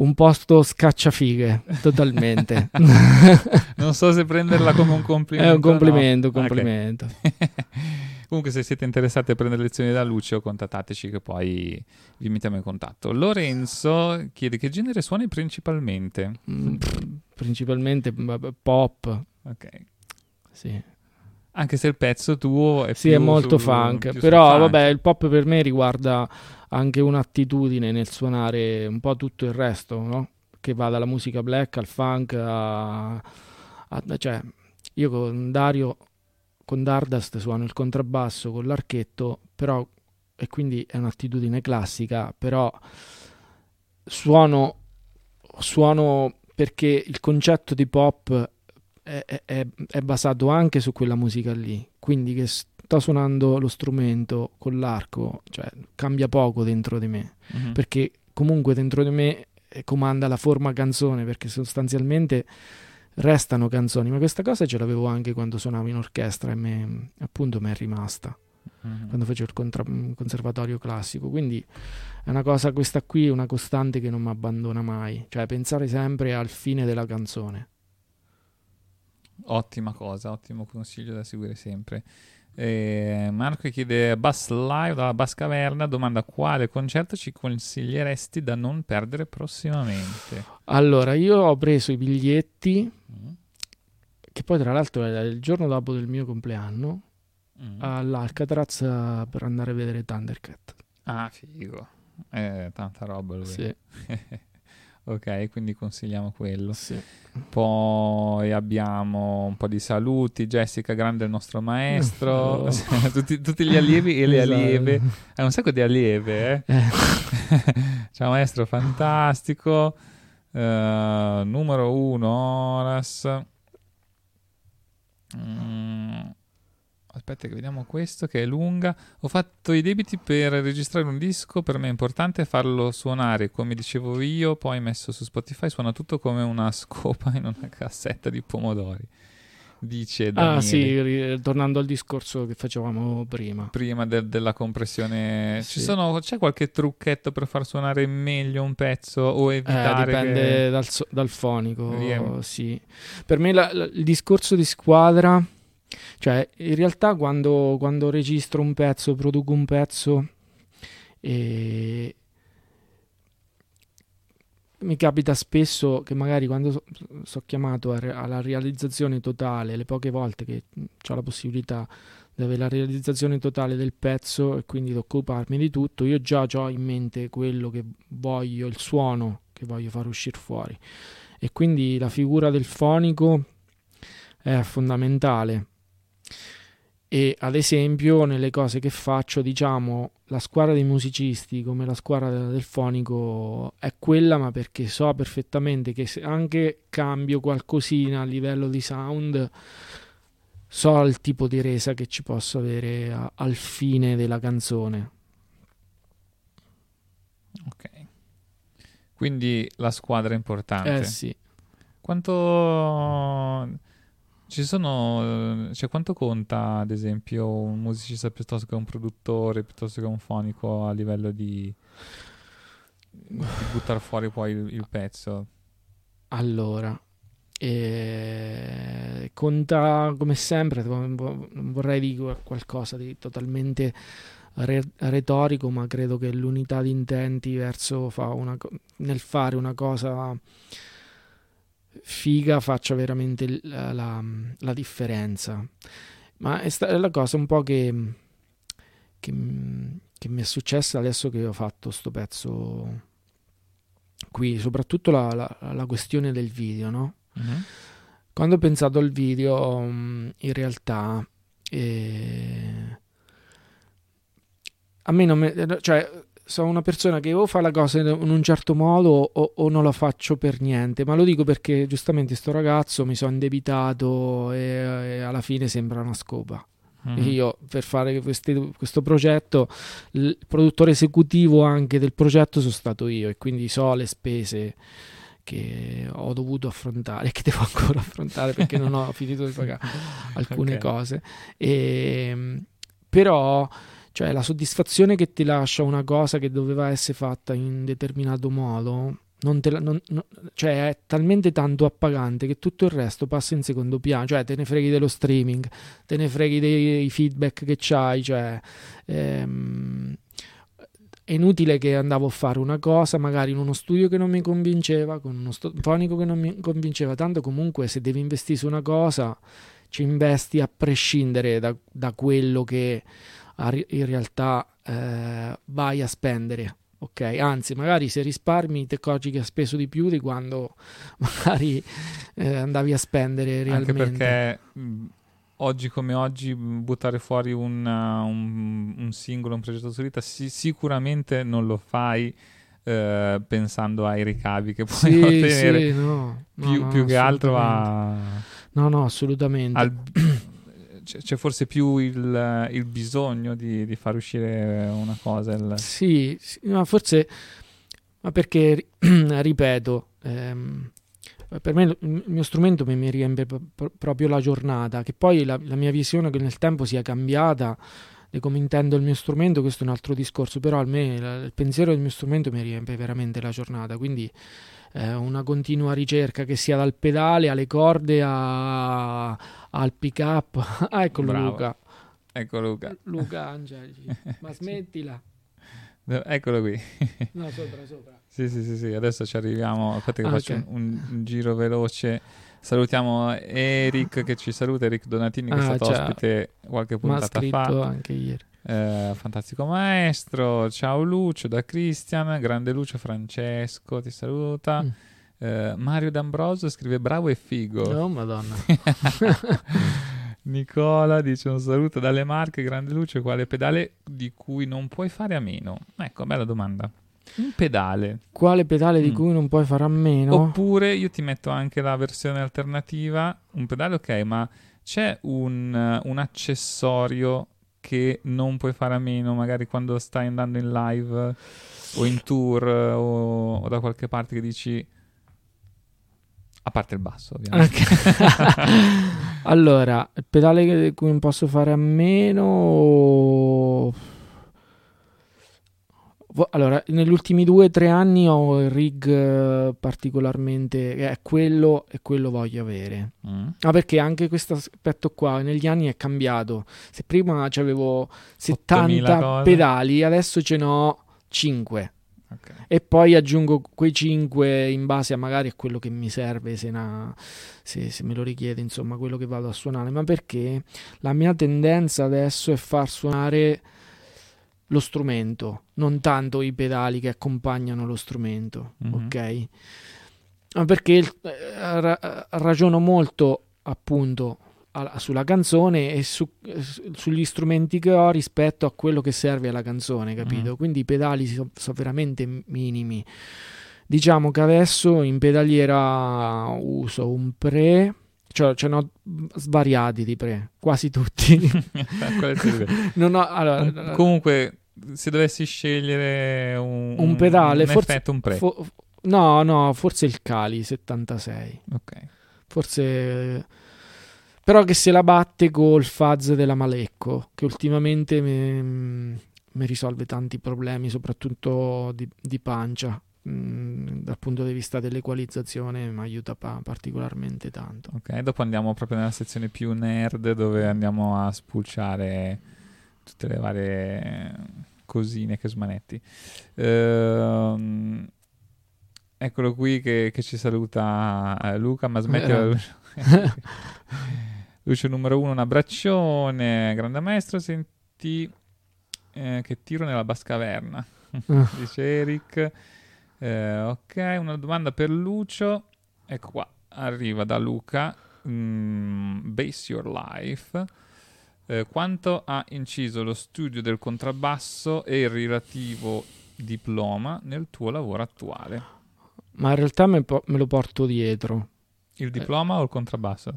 un posto scacciafighe, totalmente. non so se prenderla come un complimento. È un complimento, no. un complimento. Ok. Comunque, se siete interessati a prendere lezioni da Lucio, contattateci che poi vi mettiamo in contatto. Lorenzo chiede che genere suoni principalmente. Mm, principalmente vabbè, pop. Ok. Sì. Anche se il pezzo tuo è Sì, più è molto sul- funk, però vabbè, il pop per me riguarda anche un'attitudine nel suonare un po' tutto il resto, no? Che va dalla musica black al funk a, a- cioè io con Dario con Dardust suono il contrabbasso con l'archetto, però e quindi è un'attitudine classica, però suono suono perché il concetto di pop è, è- è- basato anche su quella musica lì. Quindi che sto suonando lo strumento con l'arco, cioè cambia poco dentro di me. Mhm. Perché comunque dentro di me eh, comanda la forma canzone, perché sostanzialmente restano canzoni. Ma questa cosa ce l'avevo anche quando suonavo in orchestra e me, appunto mi è rimasta. Mhm. Quando facevo il contra- mm, conservatorio classico, quindi è una cosa, questa qui è una costante che non mi abbandona mai, cioè pensare sempre al fine della canzone. Ottima cosa, ottimo consiglio da seguire sempre. Eh, Marco chiede Bass Live dalla Bass Caverna, domanda quale concerto ci consiglieresti da non perdere prossimamente? Allora, io ho preso i biglietti, Mm. che poi tra l'altro è il giorno dopo del mio compleanno, Mm. all'Alcatraz per andare a vedere Thundercat. Ah, figo. Eh, tanta roba lui. Sì. ok, quindi consigliamo quello. Sì. Poi abbiamo un po' di saluti. Jessica, grande il nostro maestro. Oh. tutti, tutti gli allievi e le Esatto. allieve. Hai un sacco di allieve, eh? Ciao maestro, fantastico. Eh, numero uno, Horas. Mm, Aspetta che vediamo questo che è lunga. Ho fatto i debiti per registrare un disco, per me è importante farlo suonare come dicevo io, poi messo su Spotify suona tutto come una scopa in una cassetta di pomodori. dice Daniele. Ah sì, tornando al discorso che facevamo prima. Prima de- della compressione, Sì. Ci sono, c'è qualche trucchetto per far suonare meglio un pezzo o Eh, evitare dipende che... dal, so- dal fonico, Riem- sì. Per me la- la- il discorso di squadra, cioè in realtà quando, quando registro un pezzo, produco un pezzo, e mi capita spesso che magari quando so, so chiamato re- alla realizzazione totale, le poche volte che ho la possibilità di avere la realizzazione totale del pezzo e quindi di occuparmi di tutto, io già ho in mente quello che voglio, il suono che voglio far uscire fuori. E quindi la figura del fonico è fondamentale. E ad esempio, nelle cose che faccio, diciamo, la squadra dei musicisti come la squadra del fonico è quella, ma perché so perfettamente che se anche cambio qualcosina a livello di sound, so il tipo di resa che ci posso avere a- al fine della canzone. Ok. Quindi la squadra è importante. Eh sì. Quanto ci sono, cioè quanto conta ad esempio un musicista piuttosto che un produttore, piuttosto che un fonico a livello di, di buttare fuori poi il, il pezzo? Allora, eh, conta come sempre, non vorrei dire qualcosa di totalmente re- retorico, ma credo che l'unità di intenti verso fa una nel fare una cosa figa faccia veramente la, la- la differenza. Ma è, sta- la cosa un po' che, che, che mi è successa adesso che ho fatto sto pezzo qui, soprattutto la, la- la questione del video, no? Mhm. Quando ho pensato al video, in realtà, eh, a me non mi, cioè, sono una persona che o fa la cosa in un certo modo o, o non la faccio per niente, ma lo dico perché giustamente sto ragazzo mi sono indebitato e, e alla fine sembra una scopa. Mhm. Io per fare questi- questo progetto, il produttore esecutivo anche del progetto sono stato io e quindi so le spese che ho dovuto affrontare, che devo ancora affrontare perché non ho finito di pagare alcune Ok. cose. E, però, cioè, la soddisfazione che ti lascia una cosa che doveva essere fatta in determinato modo. Non la- non- non- cioè è talmente tanto appagante che tutto il resto passa in secondo piano, cioè te ne freghi dello streaming, te ne freghi dei feedback che c'hai, cioè ehm, è inutile che andavo a fare una cosa magari in uno studio che non mi convinceva, con uno fonico che non mi convinceva, tanto comunque se devi investire su una cosa ci investi a prescindere da, da quello che in realtà eh, vai a spendere. Ok, anzi, magari se risparmi ti accorgi che hai speso di più di quando magari eh, andavi a spendere realmente. Anche perché oggi come oggi buttare fuori un, un- un singolo, un progetto solista, si- sicuramente non lo fai eh, pensando ai ricavi che puoi Sì, ottenere. sì, no, no, più, no, più che altro a. No, no, assolutamente. al- c'è, forse più il, il bisogno di, di far uscire una cosa. il- Sì, sì, ma forse, ma perché, ri- ripeto, ehm, per me il mio strumento mi, riempie pro- pro- proprio la giornata, che poi la, la mia visione che nel tempo sia cambiata di come intendo il mio strumento, questo è un altro discorso, però a me la- il pensiero del mio strumento mi riempie veramente la giornata, quindi eh, una continua ricerca che sia dal pedale alle corde a- al pick up. ah, eccolo Bravo. Luca. Ecco Luca. Luca Angelici, ma smettila. Eccolo qui. No, sopra, sopra. Sì, sì, sì, sì, adesso ci arriviamo. Aspetta che Ah, faccio un, un giro veloce. Salutiamo Eric che ci saluta, Eric Donatini che è Ah, stato ciao. ospite qualche puntata fa. anche ieri. Eh, fantastico maestro, ciao Lucio da Cristian, grande Lucio Francesco ti saluta. Mm. Eh, Mario D'Ambrosio scrive bravo e figo. Oh, madonna. Nicola dice un saluto dalle Marche, grande Lucio, quale pedale di cui non puoi fare a meno? Ecco, bella domanda. Un pedale. Quale pedale di Mm. cui non puoi fare a meno? Oppure io ti metto anche la versione alternativa, un pedale ok, ma c'è un, un accessorio che non puoi fare a meno, magari quando stai andando in live o in tour o, o da qualche parte che dici... A parte il basso, ovviamente. allora, il pedale che cui posso fare a meno... Allora, negli ultimi due o tre anni ho il rig eh, particolarmente... è quello e quello voglio avere. Mm. Ma perché anche questo aspetto qua negli anni è cambiato. Se prima avevo 70 cose. pedali, adesso ce n'ho 5. E poi aggiungo quei 5 in base a magari a quello che mi serve, se, na- se- se me lo richiede, insomma, quello che vado a suonare. Ma perché la mia tendenza adesso è far suonare lo strumento, non tanto i pedali che accompagnano lo strumento, Mhm. ok? Ma perché eh, ra- ragiono molto appunto a- sulla canzone e su- su- sugli strumenti che ho rispetto a quello che serve alla canzone, capito? Mhm. Quindi i pedali sono veramente minimi. Diciamo che adesso in pedaliera uso un pre, cioè ce n'ho svariati di pre, quasi tutti. Ho, allora, Com- Comunque, se dovessi scegliere un, un pedale, un forse, effetto, un pre. fo- no, no, forse il Cali 76. ok. Forse però che se la batte col fuzz della Malecco, che ultimamente mi, risolve tanti problemi, soprattutto di, di pancia. Mm, dal punto di vista dell'equalizzazione mi aiuta pa- particolarmente tanto. Ok, dopo andiamo proprio nella sezione più nerd dove andiamo a spulciare tutte le varie cosine che smanetti. Ehm, eccolo qui che, che ci saluta eh, Luca, ma smetti Eh. Lucio. Numero uno, un abbraccione, grande maestro, senti eh, che tiro nella bascaverna, Ah. dice Eric. Eh, ok, una domanda per Lucio. Ecco qua, arriva da Luca. mm, Base Your Life. Eh, quanto ha inciso lo studio del contrabbasso e il relativo diploma nel tuo lavoro attuale? Ma in realtà me, po- me lo porto dietro. Il diploma o il contrabbasso?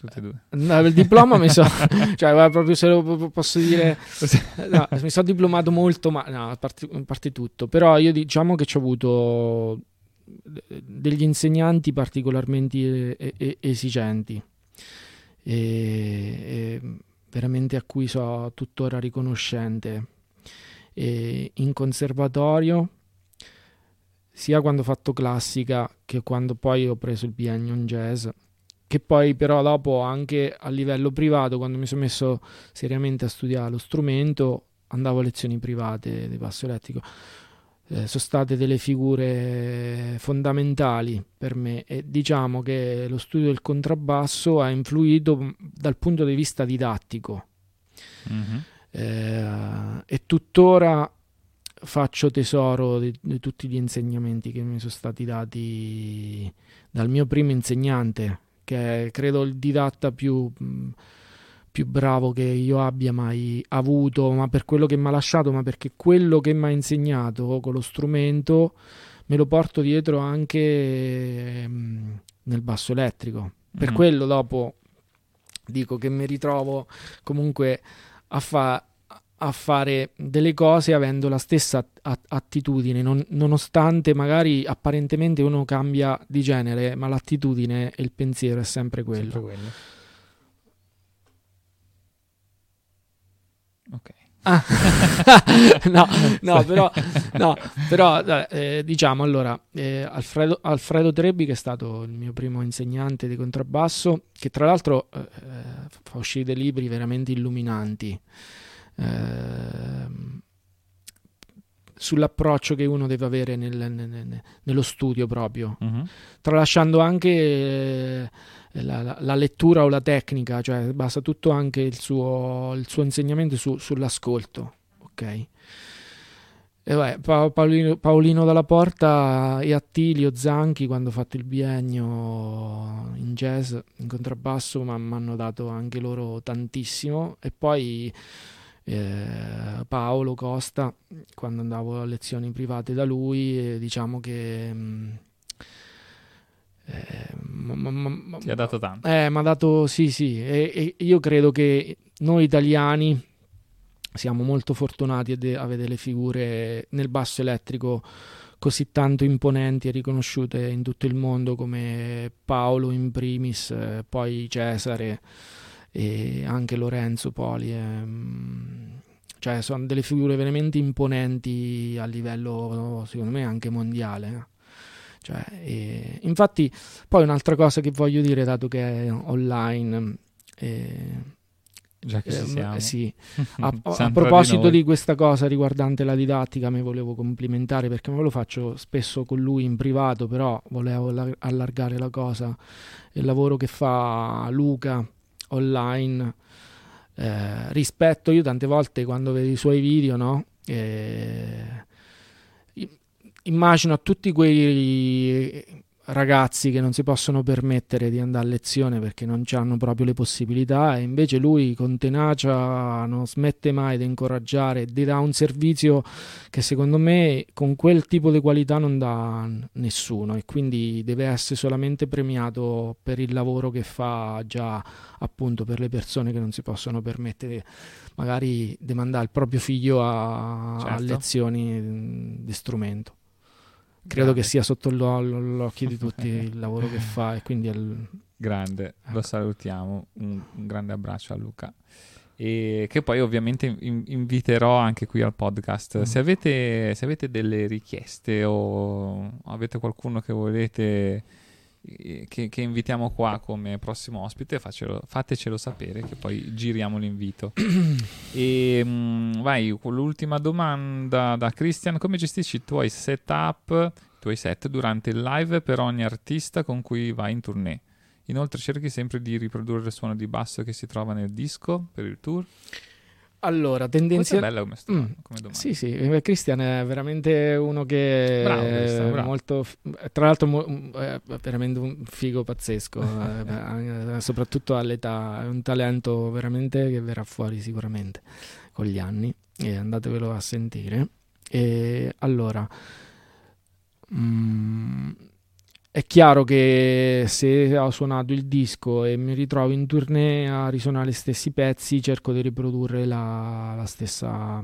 Tutti e due. No, il diploma mi so, cioè proprio se lo po- posso dire, no, mi sono diplomato molto, ma no, a parte, a parte tutto, però io diciamo che ci ho avuto de- degli insegnanti particolarmente eh, esigenti e, e veramente a cui sono tuttora riconoscente. E in conservatorio, sia quando ho fatto classica che quando poi ho preso il biennio in jazz, che poi però dopo anche a livello privato, quando mi sono messo seriamente a studiare lo strumento, andavo a lezioni private di basso elettrico. Eh, sono state delle figure fondamentali per me e diciamo che lo studio del contrabbasso ha influito dal punto di vista didattico Mhm. eh, e tuttora faccio tesoro di, di tutti gli insegnamenti che mi sono stati dati dal mio primo insegnante, che è credo il didatta più, mh, più bravo che io abbia mai avuto, ma per quello che mi ha lasciato, ma perché quello che mi ha insegnato con lo strumento me lo porto dietro anche mh, nel basso elettrico. Per Mhm. quello dopo dico che mi ritrovo comunque a, fa- a fare delle cose avendo la stessa at- at- attitudine, non- nonostante magari apparentemente uno cambia di genere, ma l'attitudine e il pensiero è sempre quello. Sempre quello. Ok. Ah. no, no, però, no, però eh, diciamo allora, eh, Alfredo, Alfredo Trebbi, che è stato il mio primo insegnante di contrabbasso, che tra l'altro eh, fa uscire dei libri veramente illuminanti ehm, sull'approccio che uno deve avere nel- nel- nel- nello studio proprio, Mhm. tralasciando anche eh, la, la- la lettura o la tecnica, cioè basa tutto anche il suo, il suo insegnamento su- sull'ascolto, ok? Pa- Paolino, Paolino Dalla Porta e Attilio Zanchi quando ho fatto il biennio in jazz, in contrabbasso, mi hanno dato anche loro tantissimo e poi eh, Paolo Costa quando andavo a lezioni private da lui e diciamo che mh, eh, ma- ma- ma- Ti ha dato tanto. eh, mi ha dato sì, sì. E, e io credo che noi italiani siamo molto fortunati ad avere delle figure nel basso elettrico così tanto imponenti e riconosciute in tutto il mondo come Paolo in primis, eh, poi Cesare e anche Lorenzo Poli. ehm, cioè sono delle figure veramente imponenti a livello, secondo me, anche mondiale. eh. Cioè, e- infatti, poi un'altra cosa che voglio dire, dato che è online, eh, Già che ehm, siamo. eh, sì. a, a di proposito noi. di, questa cosa riguardante la didattica, mi volevo complimentare perché me lo faccio spesso con lui in privato, però volevo alla- allargare la cosa. Il lavoro che fa Luca online eh, rispetto io tante volte quando vedo i suoi video, no? Eh, immagino a tutti quei ragazzi che non si possono permettere di andare a lezione perché non hanno proprio le possibilità e invece lui con tenacia non smette mai di incoraggiare di dà un servizio che secondo me con quel tipo di qualità non dà nessuno e quindi deve essere solamente premiato per il lavoro che fa già appunto per le persone che non si possono permettere magari di mandare il proprio figlio a, a Certo. lezioni mh, di strumento. Credo che sia sotto l'o- l'occhio di tutti il lavoro che fa e quindi al- Grande, Ecco. lo salutiamo. Un, un grande abbraccio a Luca. E che poi ovviamente in- inviterò anche qui al podcast. Mm. Se, avete, se avete delle richieste o avete qualcuno che volete che, che invitiamo qua come prossimo ospite, facelo- fatecelo sapere che poi giriamo l'invito. e mm, vai con l'ultima domanda da Christian: come gestisci i tuoi setup, i tuoi set durante il live per ogni artista con cui vai in tournée? Inoltre cerchi sempre di riprodurre il suono di basso che si trova nel disco per il tour? Allora, tendenzialmente... bella come, sto- come domanda. Sì, sì, eh, Christian è veramente uno che Bravo, è bravo. molto, tra l'altro mo- è veramente un figo pazzesco, eh, anche- soprattutto all'età, è un talento veramente che verrà fuori sicuramente con gli anni e andatevelo a sentire. E allora, mm, è chiaro che se ho suonato il disco e mi ritrovo in tournée a risuonare gli stessi pezzi, cerco di riprodurre la, la stessa,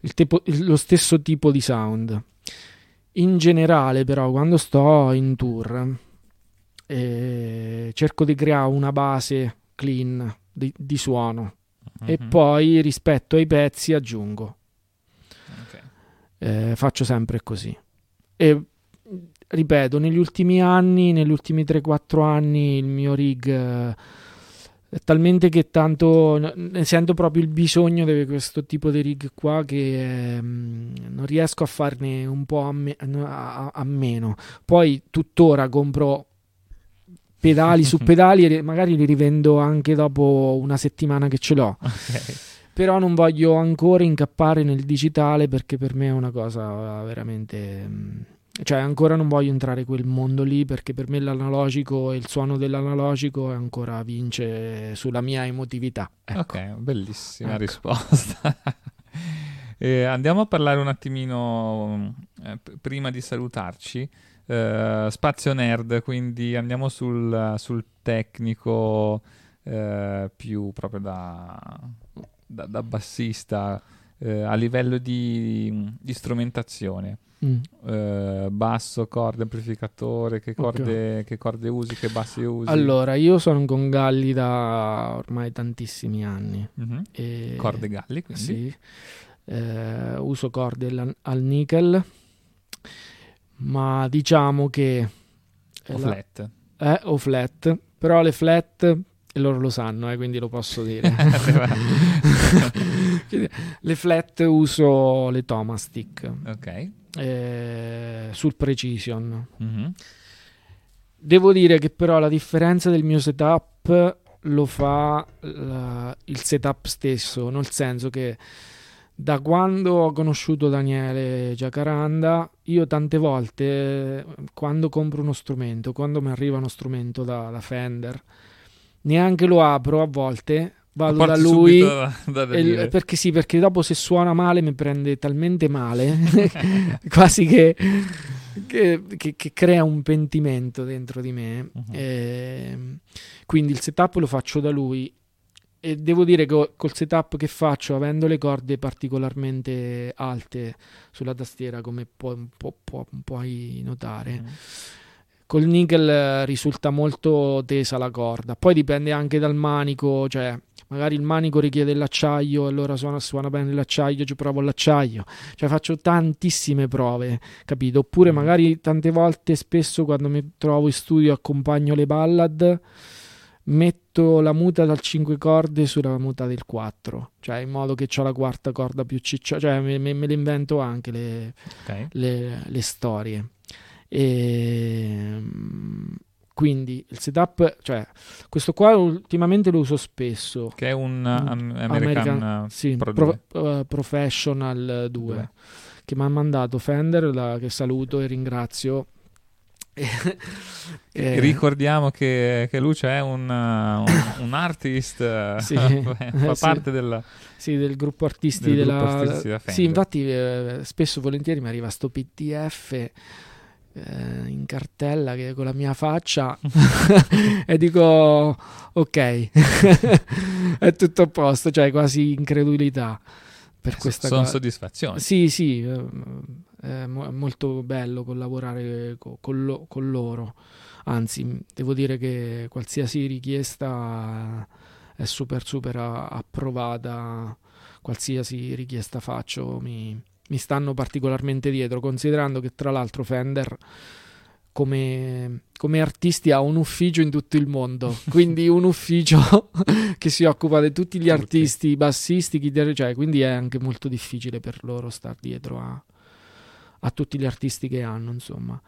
il tipo- lo stesso tipo di sound. In generale, però, quando sto in tour, eh, cerco di creare una base clean di, di suono e Mhm. poi rispetto ai pezzi aggiungo. Eh, faccio sempre così. E ripeto, negli ultimi anni, negli ultimi 3-4 anni, il mio rig eh, è talmente che tanto ne sento proprio il bisogno di questo tipo di rig qua che ehm, non riesco a farne un po' a, me- a- a- a meno. Poi tuttora compro pedali su pedali e magari li rivendo anche dopo una settimana che ce l'ho. Però non voglio ancora incappare nel digitale perché per me è una cosa veramente. Cioè, ancora non voglio entrare in quel mondo lì perché per me l'analogico e il suono dell'analogico ancora vince sulla mia emotività. Ecco. Ok, bellissima Ecco. risposta. Eh, andiamo a parlare un attimino eh, prima di salutarci. eh, spazio nerd, quindi andiamo sul, sul tecnico eh, più proprio da, da- da bassista eh, a livello di, di strumentazione. Mm. Eh, basso, corde, amplificatore, che corde, che corde usi, che bassi usi? Allora, io sono con Galli da ormai tantissimi anni. Mhm. E- Corde Galli, quindi? Sì. Eh, uso corde al, nickel, ma diciamo che... O la- flat. Eh, o flat, però le flat e loro lo sanno, eh, quindi lo posso dire. Quindi, le flat uso le Tomastick. Ok. Eh, sul Precision. Mhm. Devo dire che però la differenza del mio setup lo fa la- il setup stesso, nel senso che da quando ho conosciuto Daniele Giacaranda, io tante volte quando compro uno strumento, quando mi arriva uno strumento da, da Fender, neanche lo apro a volte. Vado da lui da- da e- dire. perché sì, perché dopo se suona male mi prende talmente male, quasi che, che, che- che crea un pentimento dentro di me. Mhm. Ehm, quindi il setup lo faccio da lui e devo dire che col setup che faccio, avendo le corde particolarmente alte sulla tastiera, come pu- pu- pu- puoi notare, Mm. col nickel risulta molto tesa la corda. Poi dipende anche dal manico, cioè magari il manico richiede l'acciaio allora suona, suona bene l'acciaio, ci provo l'acciaio. Cioè faccio tantissime prove, capito? Oppure magari tante volte, spesso quando mi trovo in studio accompagno le ballad, metto la muta dal 5 corde sulla muta del 4, cioè in modo che ho la quarta corda più cicciosa, cioè me, me- me le invento anche le, Ok. le- le storie. E, quindi il setup, cioè questo qua ultimamente lo uso spesso. Che è un am- American, uh, sì, Pro Pro- 2. uh, Professional 2 Due. che mi ha mandato Fender, la- che saluto e ringrazio. E- E e- ricordiamo che, che Luce è un, un, un artist, uh, Sì, fa eh, sì. parte del, Sì, del gruppo artisti del della gruppo artisti della Sì, infatti eh, spesso e volentieri mi arriva sto PTF eh, in cartella che con la mia faccia e dico ok, è tutto a posto, cioè quasi incredulità per questa sono cosa. soddisfazioni. Sì, sì, eh, è mo- è molto bello collaborare co- con, lo- con loro. Anzi, devo dire che qualsiasi richiesta è super super approvata, qualsiasi richiesta faccio mi, mi stanno particolarmente dietro, considerando che tra l'altro Fender come, come artisti ha un ufficio in tutto il mondo, quindi un ufficio che si occupa di tutti gli artisti, bassisti, chitarristi, cioè, quindi è anche molto difficile per loro star dietro a, a tutti gli artisti che hanno, insomma.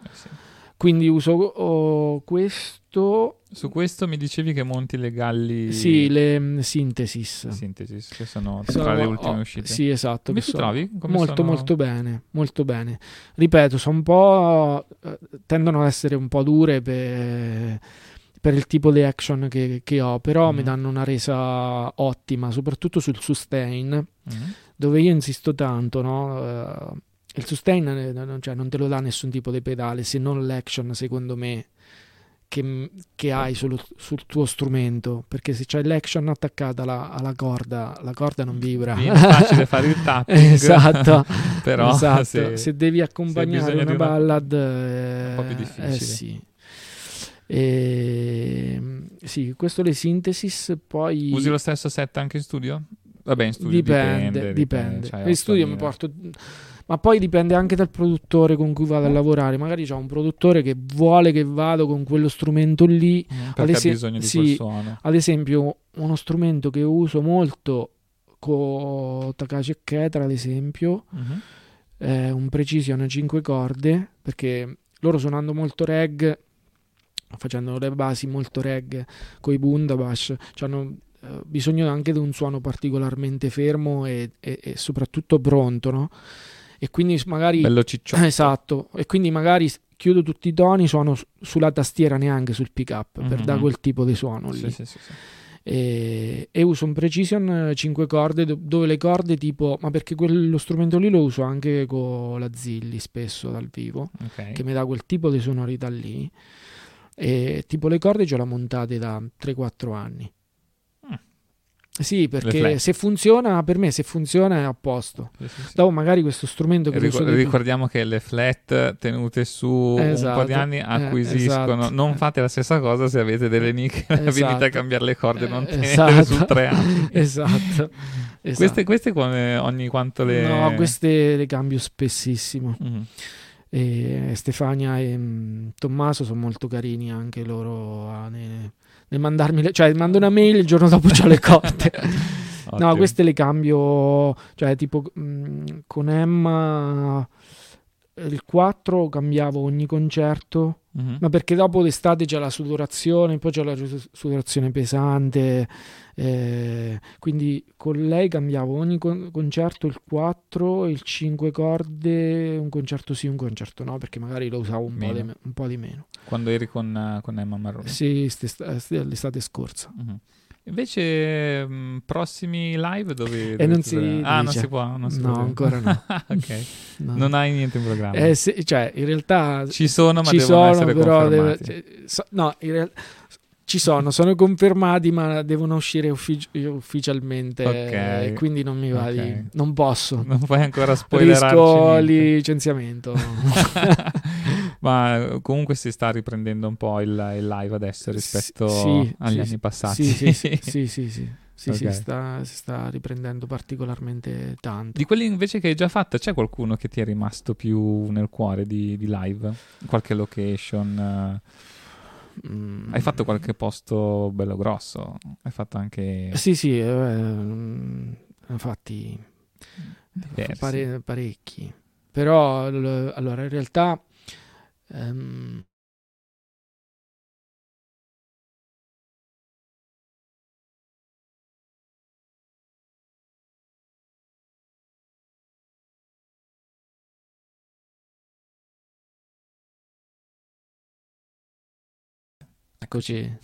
Quindi uso oh, questo. Su questo mi dicevi che monti le galli Sì, le mm, Synthesis. Synthesis, che sono Sono- tra le ultime oh, uscite. Sì, esatto. Come ti sono trovi? Come molto, sono- molto bene, molto bene. Ripeto, sono un po'. eh, tendono ad essere un po' dure per, per il tipo di action che, che ho, però mi Mhm. danno una resa ottima, soprattutto sul sustain, Mhm. dove io insisto tanto, no? Eh, il sustain eh, cioè, non te lo dà nessun tipo di pedale, se non l'action, secondo me. Che, che hai sul, sul tuo strumento perché se c'hai l'action attaccata alla, alla corda la corda non vibra Viene facile fare il tapping, esatto però esatto. se- se, devi se accompagnare bisogna una una- ballad eh, un po' più eh, difficile. sì. E, sì questo le synthesis poi Usi lo stesso set anche in studio? Vabbè, in studio dipende, dipende. dipende. c'hai in studio 8000. mi porto ma poi dipende anche dal produttore con cui vado a lavorare magari c'è un produttore che vuole che vado con quello strumento lì Mm, Ad perché ha bisogno di sì, quel suono. ad esempio uno strumento che uso molto con Takashi e Ketra ad esempio Mhm. è un Precision 5 corde perché loro suonando molto reg facendo le basi molto reg con i Bundabash hanno bisogno anche di un suono particolarmente fermo e, e- e soprattutto pronto no? E quindi magari Bello cicciotto. esatto e quindi magari chiudo tutti i toni suono sulla tastiera neanche sul pick up per Mhm. dare quel tipo di suono lì Sì, sì, sì, e, e uso un Precision 5 corde do- dove le corde tipo ma perché quello strumento lì lo uso anche con la Zilli spesso dal vivo Ok. che mi dà quel tipo di sonorità lì e tipo le corde ce l'ho montate da 3-4 anni. Sì perché se funziona per me se funziona è a posto Sì, sì, sì. dopo magari questo strumento che più- ricordiamo che le flat tenute su un po' Esatto, di anni eh, acquisiscono. esatto. Non fate la stessa cosa se avete delle nicche e venite a Esatto. cambiare le corde, non Eh, tenete esatto. su tre anni. esatto, Queste, esatto. queste come ogni quanto le. no queste le cambio spessissimo Mhm. e Stefania e mm, Tommaso sono molto carini anche loro a- nel, nel mandarmi le, cioè mando una mail il giorno dopo c'ho le corde. No queste le cambio cioè tipo mm, con Emma il 4 cambiavo ogni concerto Mhm. ma perché dopo d'estate c'è la sudorazione poi c'è la su- sudorazione pesante eh, quindi con lei cambiavo ogni con- concerto il 4 il 5 corde un concerto sì un concerto no perché magari lo usavo un, po di, me- un po' di meno Quando eri con, con Emma Marrone. sì st'est- st- l'estate scorsa Mhm. Invece, mh, prossimi live dove. E dove non si Ah, non si può. Non si No, può ancora no. ok. No. Non hai niente in programma. Eh, sì, cioè in realtà Ci sono, ma ci devono sono, essere però confermati. cioè, so- no in realtà ci sono, sono confermati, ma devono uscire uffic- ufficialmente. Ok. E quindi non mi va Ok. di. Non posso. Non puoi ancora spoilerarci Rischio niente. licenziamento. Ma comunque si sta riprendendo un po' il, il live adesso rispetto Sì, agli sì, anni passati. Sì, sì, sì, sì, sì, sì. Sì, sì, Ok. sta- si sta riprendendo particolarmente tanto. Di quelli invece che hai già fatto, c'è qualcuno che ti è rimasto più nel cuore di, di live? Qualche location? Mm. Hai fatto qualche posto bello grosso? Hai fatto anche... Sì, sì, eh, mm, infatti Diversi. pare- parecchi. Però l- allora in realtà ehm, eccoci.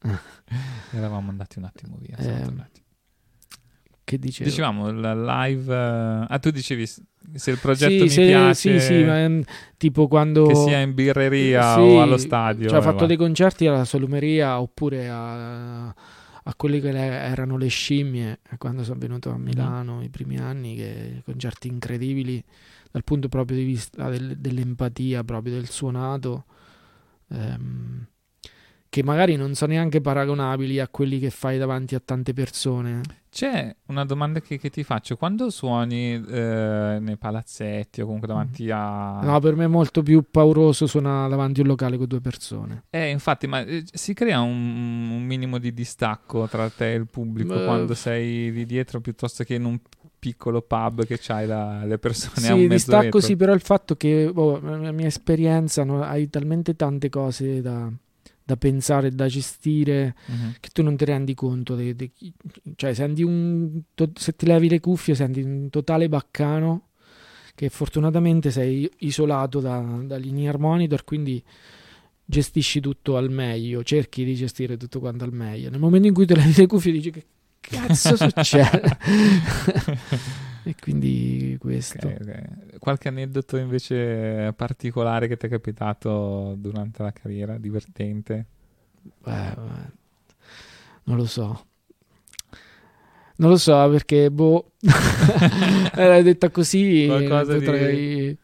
Eravamo andati un attimo via. siamo Eh, tornati. che dicevo? Dicevamo, il live... eh, Ah, tu dicevi se il progetto Sì, mi se- piace... Sì, sì, ma tipo quando... Che sia in birreria Sì, o allo stadio. Cioè, ho e fatto va. dei concerti alla Solumeria oppure a, a quelle che le- erano le scimmie eh, quando sono venuto a Mhm. Milano i primi anni, che concerti incredibili dal punto proprio di vista del- dell'empatia, proprio del suonato, ehm, che magari non sono neanche paragonabili a quelli che fai davanti a tante persone. C'è una domanda che, che ti faccio. Quando suoni eh, nei palazzetti o comunque davanti a... No, per me è molto più pauroso suonare davanti a un locale con due persone. Eh, infatti, ma eh, si crea un, un minimo di distacco tra te e il pubblico Beh, quando sei lì dietro piuttosto che in un piccolo pub che c'hai la- le persone a un Sì, mezzo distacco metro. sì, però il fatto che boh, la mia esperienza no, hai talmente tante cose da, da pensare da gestire Mhm. che tu non ti rendi conto. de- de cioè, senti un, to- se ti levi le cuffie, senti un totale baccano che fortunatamente sei isolato da, dagli in-ear monitor, quindi gestisci tutto al meglio, cerchi di gestire tutto quanto al meglio. Nel momento in cui ti levi le cuffie dici che cazzo succede? e quindi questo. Ok, ok. Qualche aneddoto invece particolare che ti è capitato durante la carriera, divertente? Beh, non lo so. Non lo so perché, boh, l'hai detta così. Qualcosa di- potrei...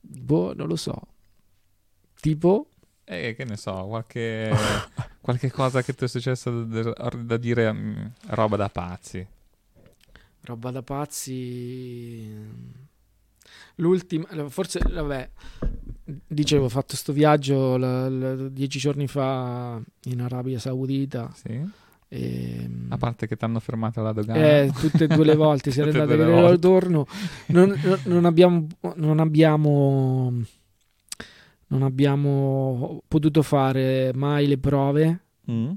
Boh, non lo so. Tipo, Eh, che ne so, qualche, qualche cosa che ti è successo da, da dire mm, roba da pazzi. Roba da pazzi. L'ultima, forse, vabbè, dicevo, ho fatto sto viaggio la- la- dieci giorni fa in Arabia Saudita. Sì. E, A parte che ti hanno fermato alla dogana. Eh, tutte e due le volte Tutte e andati volte. ritorno. Non, non- non abbiamo, non abbiamo non abbiamo potuto fare mai le prove Mm.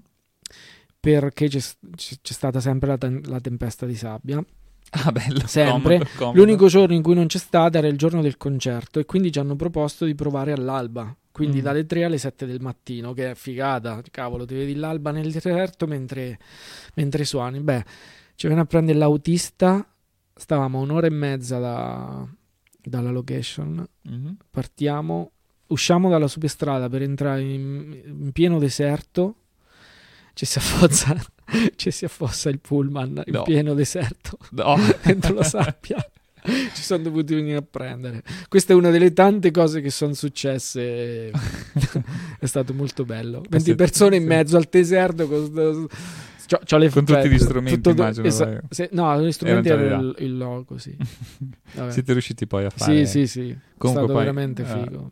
Perché c'è, c'è- stata sempre la, tem- la tempesta di sabbia. Ah, bello. Sempre. comodo, comodo. L'unico giorno in cui non c'è stata era il giorno del concerto e quindi ci hanno proposto di provare all'alba. Quindi Mm. dalle 3 alle 7 del mattino, che è figata. Cavolo, ti vedi l'alba nel deserto mentre, mentre suoni. Beh, ci viene a prendere l'autista. Stavamo a un'ora e mezza da- dalla location. Mhm. Partiamo, usciamo dalla superstrada per entrare in, in pieno deserto. Ci si affozza, ci si affossa il pullman in No. pieno deserto No. dentro la sabbia. Ci sono dovuti venire a prendere. Questa è una delle tante cose che sono successe. è stato molto bello. 20 siete- persone in mezzo al deserto. Con, c'ho- c'ho le Con cioè, tutti gli strumenti, tutto- immagino, esa- vai. se- no, gli strumenti era già il, il logo, sì. Siete riusciti poi a fare... Sì, sì, sì. È Comunque stato poi, veramente eh, figo.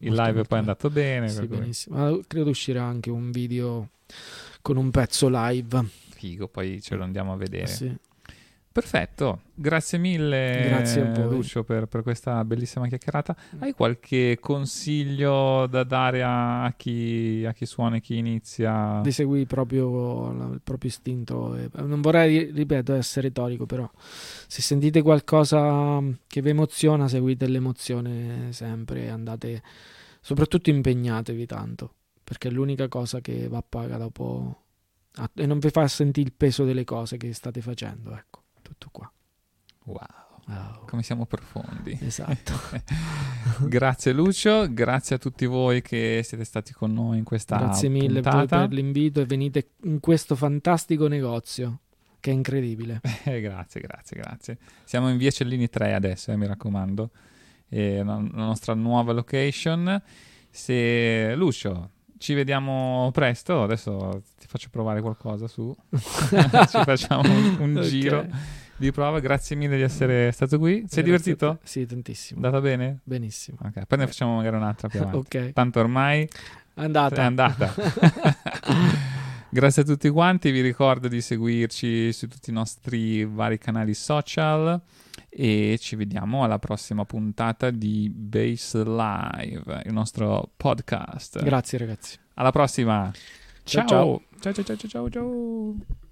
Il live è poi andato bene. Sì, benissimo. Ma credo uscirà anche un video con un pezzo live. Figo, poi ce lo andiamo a vedere. Sì. Perfetto, grazie mille Grazie. Lucio per, per questa bellissima chiacchierata. Hai qualche consiglio da dare a, chi, a chi suona e chi inizia? Di seguire proprio il proprio istinto. e- Non vorrei, ripeto, essere retorico, però se sentite qualcosa che vi emoziona, seguite l'emozione sempre. Andate, soprattutto impegnatevi tanto, perché è l'unica cosa che va paga dopo e non vi fa sentire il peso delle cose che state facendo. Ecco, tutto qua. Wow. Oh. Come siamo profondi. Esatto. grazie Lucio, grazie a tutti voi che siete stati con noi in questa Grazie mille puntata. per l'invito e venite in questo fantastico negozio che è incredibile. Eh, grazie, grazie, grazie. Siamo in via Cellini 3 adesso, eh, mi raccomando. È la, la nostra nuova location. Se Lucio, ci vediamo presto. Adesso ti faccio provare qualcosa su. ci facciamo un, un Ok. giro di prova. Grazie mille di essere stato qui. Sei Grazie divertito? Sì, tantissimo. Andata bene? Benissimo. Ok, poi ne facciamo magari un'altra più avanti. Ok. Tanto ormai Andata. è andata. Grazie a tutti quanti, vi ricordo di seguirci su tutti i nostri vari canali social e ci vediamo alla prossima puntata di Base Live, il nostro podcast. Grazie ragazzi. Alla prossima. Ciao, ciao ciao ciao ciao ciao. ciao.